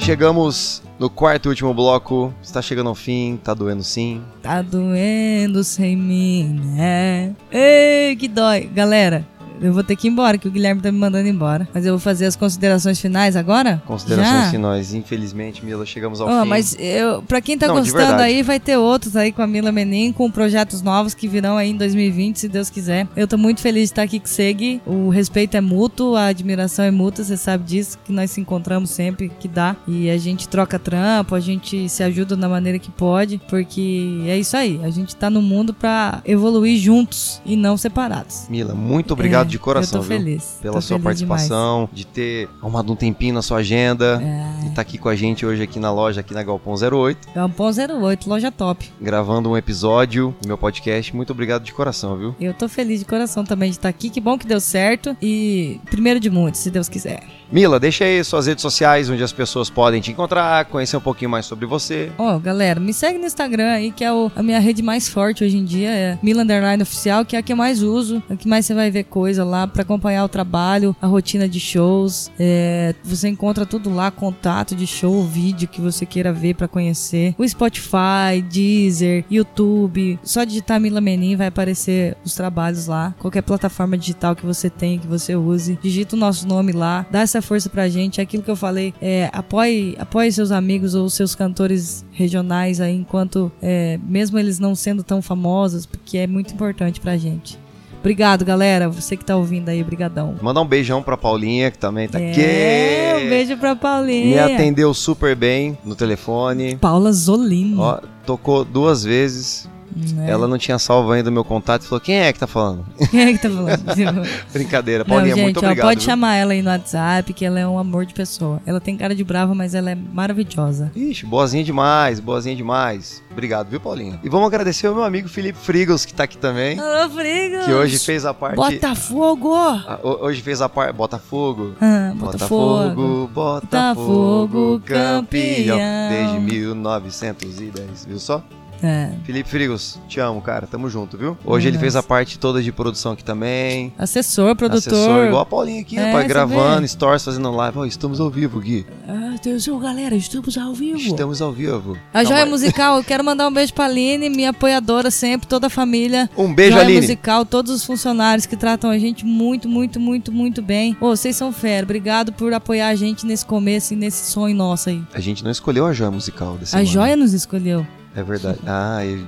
Chegamos no quarto e último bloco. Está chegando ao fim, tá doendo sim. Tá doendo sem mim, né? Ei, que dói. Galera, eu vou ter que ir embora, que o Guilherme tá me mandando embora. Mas eu vou fazer as considerações finais agora? Considerações Já? finais. Infelizmente, Mila, chegamos ao Ó, fim. mas eu, pra quem tá Não, gostando aí, vai ter outros aí com a Mila Menin, com projetos novos que virão aí em 2020, se Deus quiser. Eu tô muito feliz de estar aqui com o Seg. O respeito é mútuo, a admiração é mútua, você sabe disso, que nós se encontramos sempre que dá. E a gente troca trampo, a gente se ajuda da maneira que pode, porque é isso aí. A gente tá no mundo pra evoluir juntos e não separados. Mila, muito obrigado É, de coração, eu tô viu? feliz. Pela Tô sua feliz demais. participação, de ter arrumado um tempinho na sua agenda É. e tá aqui com a gente hoje aqui na loja, aqui na Galpão 08, Galpão 08, loja top. gravando um episódio do meu podcast. Muito obrigado de coração, viu? Eu tô feliz de coração também de estar aqui. Que bom que deu certo. E primeiro de muitos, se Deus quiser. Mila, deixa aí suas redes sociais onde as pessoas podem te encontrar, conhecer um pouquinho mais sobre você. Ó, galera, me segue no Instagram aí, que é o- a minha rede mais forte hoje em dia. É Mila Underline Oficial, que é a que eu mais uso. A que mais você vai ver coisa lá pra acompanhar o trabalho, a rotina de shows. É, você encontra tudo lá, contato de show, vídeo que você queira ver pra conhecer. O Spotify, Deezer, YouTube. Só digitar Mila Menin vai aparecer os trabalhos lá. Qualquer plataforma digital que você tem, que você use. Digita o nosso nome lá, dá essa força pra gente. É aquilo que eu falei, é, apoie, apoie seus amigos ou seus cantores regionais aí, enquanto, é, mesmo eles não sendo tão famosos, porque é muito importante pra gente. Obrigado, galera. Você que tá ouvindo aí, brigadão. Mandar um beijão pra Paulinha, que também tá É, aqui. um beijo pra Me Paulinha. atendeu super bem no telefone. Paula Zolino. Ó, tocou duas vezes. Né? Ela não tinha salvo ainda o meu contato e falou: Quem é que tá falando? [laughs] Quem é que tá falando? [laughs] Brincadeira. Não, Paulinha, gente, muito ó, obrigado. pode viu? chamar ela aí no WhatsApp, que ela é um amor de pessoa. Ela tem cara de brava, mas ela é maravilhosa. Ixi, boazinha demais, boazinha demais. Obrigado, viu, Paulinha? E vamos agradecer ao meu amigo Felipe Frigos, que tá aqui também. Alô, Frigos! Que hoje fez a parte. Botafogo! Ah, ho- Hoje fez a parte. Botafogo. Ah, Botafogo. Botafogo, Botafogo, Botafogo, campeão. campeão. Desde 1910, viu só? É. Felipe Frigos, te amo, cara. Tamo junto, viu? Hoje É ele fez a parte toda de produção aqui também. Assessor, produtor. Assessor, igual a Paulinha aqui, É, rapaz, gravando vê? stories, fazendo live. Ó, estamos ao vivo, Gui. Ah, atenção, galera, estamos ao vivo. Estamos ao vivo. A Não, Joia mas- Musical, eu quero mandar um beijo pra Aline, minha apoiadora sempre, toda a família. Um beijo, Joia Aline. Musical, todos os funcionários que tratam a gente muito, muito, muito, muito bem. Ô, vocês são fera. Obrigado por apoiar a gente nesse começo e nesse sonho nosso aí. A gente não escolheu a joia musical desse A Joia nos escolheu. É verdade. Ah, é,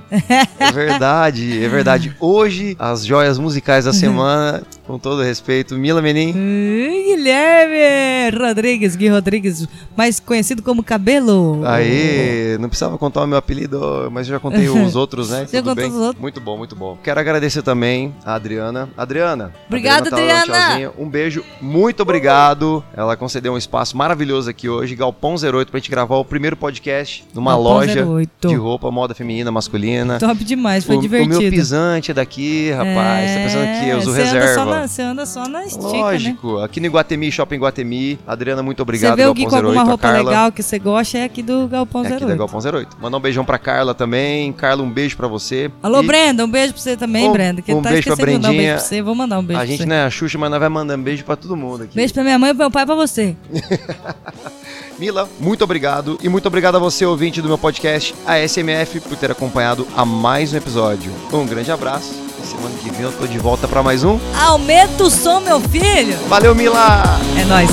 é verdade, é verdade. Hoje, as joias musicais da semana, com todo respeito, Mila Menin. Ui, Guilherme Rodrigues, Gui Rodrigues, mais conhecido como Cabelo. Aê, não precisava contar o meu apelido, mas eu já contei [laughs] os outros, né? Você Tudo bem? os outros? Muito bom, muito bom. Quero agradecer também a Adriana. Adriana. Obrigada, tá Adriana. tchauzinho. Um beijo, muito obrigado. Ela concedeu um espaço maravilhoso aqui hoje, Galpão 08, pra gente gravar o primeiro podcast numa Galpão loja 08. de roupa, moda feminina, masculina. Top demais, foi o, o divertido. meu pisante é daqui, rapaz. tá pensando que eu uso anda só reserva. Na, você anda só na estica, né? Lógico. Aqui no Iguatemi, Shopping Iguatemi. Adriana, muito obrigado. Você vê o Gui com alguma 08, a roupa legal que você gosta, é aqui do Galpão É aqui 08. da Galpão 08. Mandar um beijão pra Carla também. Carla, um beijo pra você. Alô, E Brenda, um beijo pra você também, Um- Brenda. Que um tá beijo pra mandar um beijo Brendinha. pra você. Vou mandar um beijo A gente não é a Xuxa, mas nós vai mandando beijo pra todo mundo aqui. Beijo pra minha mãe, pro meu pai e pra você. [laughs] Mila, muito obrigado. E muito obrigado a você, ouvinte do meu podcast, a SMF, por ter acompanhado a mais um episódio. Um grande abraço. Semana que vem eu tô de volta pra mais um. Aumenta o som, meu filho! Valeu, Mila! É nóis.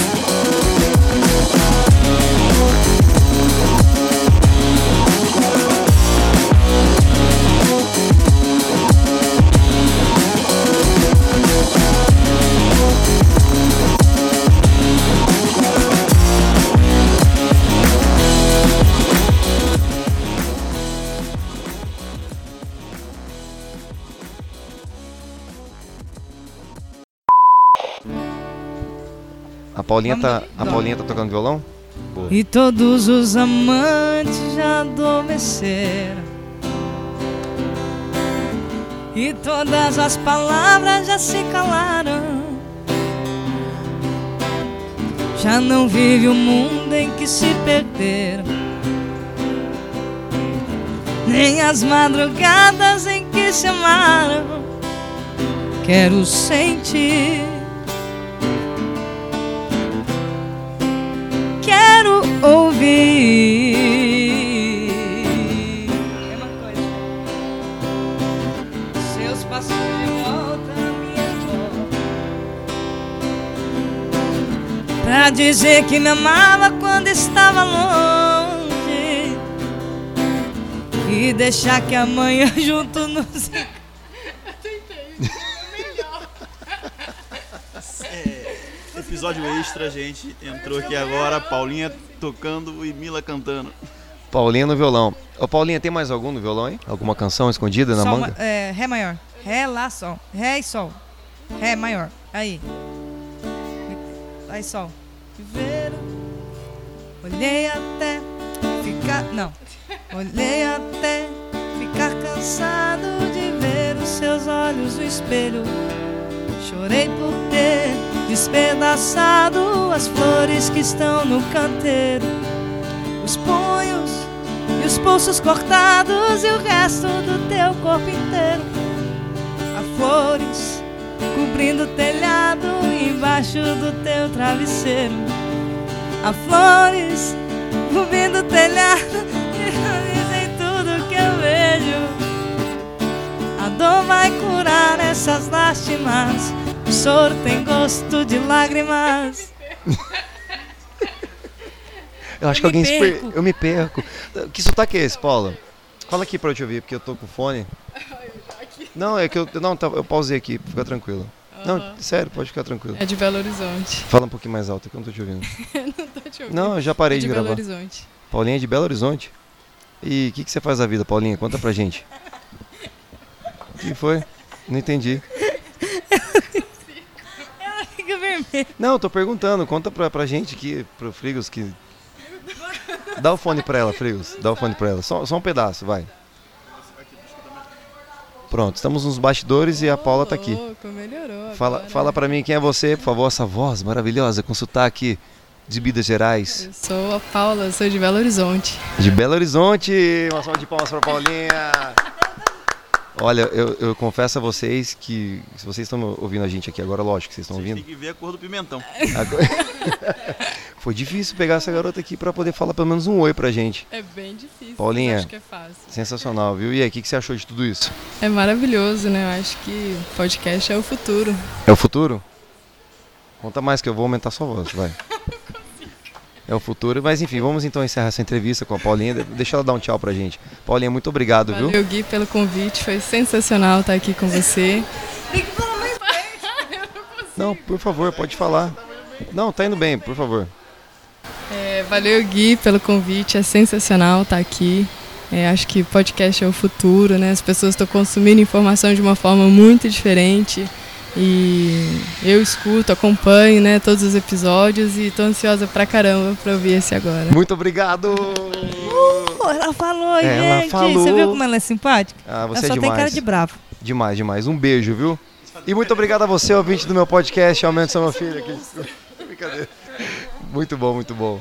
Paulinha, tá, a Não. Paulinha tá tocando violão? Boa. E todos os amantes já adormeceram. E todas as palavras já se calaram. Já não vive o mundo em que se perderam. Nem as madrugadas em que se amaram. Quero sentir. Seus passos de volta à minha volta. Pra dizer que me amava quando estava longe. E deixar que amanhã [laughs] junto nos. Episódio extra, gente. Entrou aqui agora, Paulinha tocando e Mila cantando. Paulinha no violão. Ô, Paulinha, tem mais algum no violão, hein? Alguma canção escondida na Sol, manga? ma- é, Ré maior. Ré, Lá, Sol. Ré e Sol. Ré maior. Aí. Aí, Sol. Ver. Olhei até ficar. Não. Olhei até ficar cansado de ver os seus olhos no espelho. Chorei por ter despedaçado as flores que estão no canteiro. Os punhos e os pulsos cortados e o resto do teu corpo inteiro. Há flores cobrindo o telhado embaixo do teu travesseiro. Há flores cobrindo o telhado [laughs] e dizem tudo que eu vejo. Dor vai curar essas lástimas. O soro tem gosto de lágrimas. Eu acho Eu que alguém per... Eu me perco. Que sotaque é esse, Paula? Fala aqui pra eu te ouvir, porque eu tô com fone. Não, é que eu. Não, tá, eu pausei aqui, fica tranquilo. Não, sério, pode ficar tranquilo. É de Belo Horizonte. Fala um pouquinho mais alto que eu não tô te ouvindo. [laughs] Não tô te ouvindo. Não, eu já parei é de, de Belo gravar. Horizonte. Paulinha é de Belo Horizonte. E o que, que você faz da vida, Paulinha? Conta pra gente. [laughs] O que foi? Não entendi. Fica vermelho. Não, tô perguntando. Conta pra, pra gente aqui, pro Frigos, que. Dá o fone pra ela, Frigos. Dá o fone pra ela. Só, só um pedaço, vai. Pronto, estamos nos bastidores e a Paula tá aqui. Melhorou Fala, fala pra mim quem é você, por favor, essa voz maravilhosa com sotaque de Minas Gerais. Eu sou a Paula, sou de Belo Horizonte. De Belo Horizonte. Uma salva de palmas pra Paulinha. Olha, eu, eu confesso a vocês que, se vocês estão ouvindo a gente aqui agora, lógico que vocês estão Vocês ouvindo. têm que ver a cor do pimentão. [laughs] Foi difícil pegar essa garota aqui pra poder falar pelo menos um oi pra gente. É bem difícil. Paulinha. Acho que é fácil. Sensacional, viu? E aí, o que, que você achou de tudo isso? É maravilhoso, né? Eu acho que podcast é o futuro. É o futuro? Conta mais que eu vou aumentar sua voz, vai. É o futuro, mas enfim, vamos então encerrar essa entrevista com a Paulinha. Deixa ela dar um tchau pra gente. Paulinha, muito obrigado, viu? Valeu, Gui, pelo convite. Foi sensacional estar aqui com você. Não, por favor, pode falar. Não, tá indo bem, por favor. É, valeu, Gui, pelo convite. É sensacional estar aqui. É, acho que podcast é o futuro, né? As pessoas estão consumindo informação de uma forma muito diferente. E eu escuto, acompanho, né, todos os episódios e tô ansiosa pra caramba pra ouvir esse agora. Muito obrigado! Pô, ela falou, Ela gente. falou. Você viu como ela é simpática? Ah, ela você só é tem cara demais. de bravo. Demais, demais. Um beijo, viu? E muito obrigado a você, ouvinte do meu podcast, Aumento Seu Meu Filho. Aqui. [laughs] Brincadeira. Muito bom, muito bom.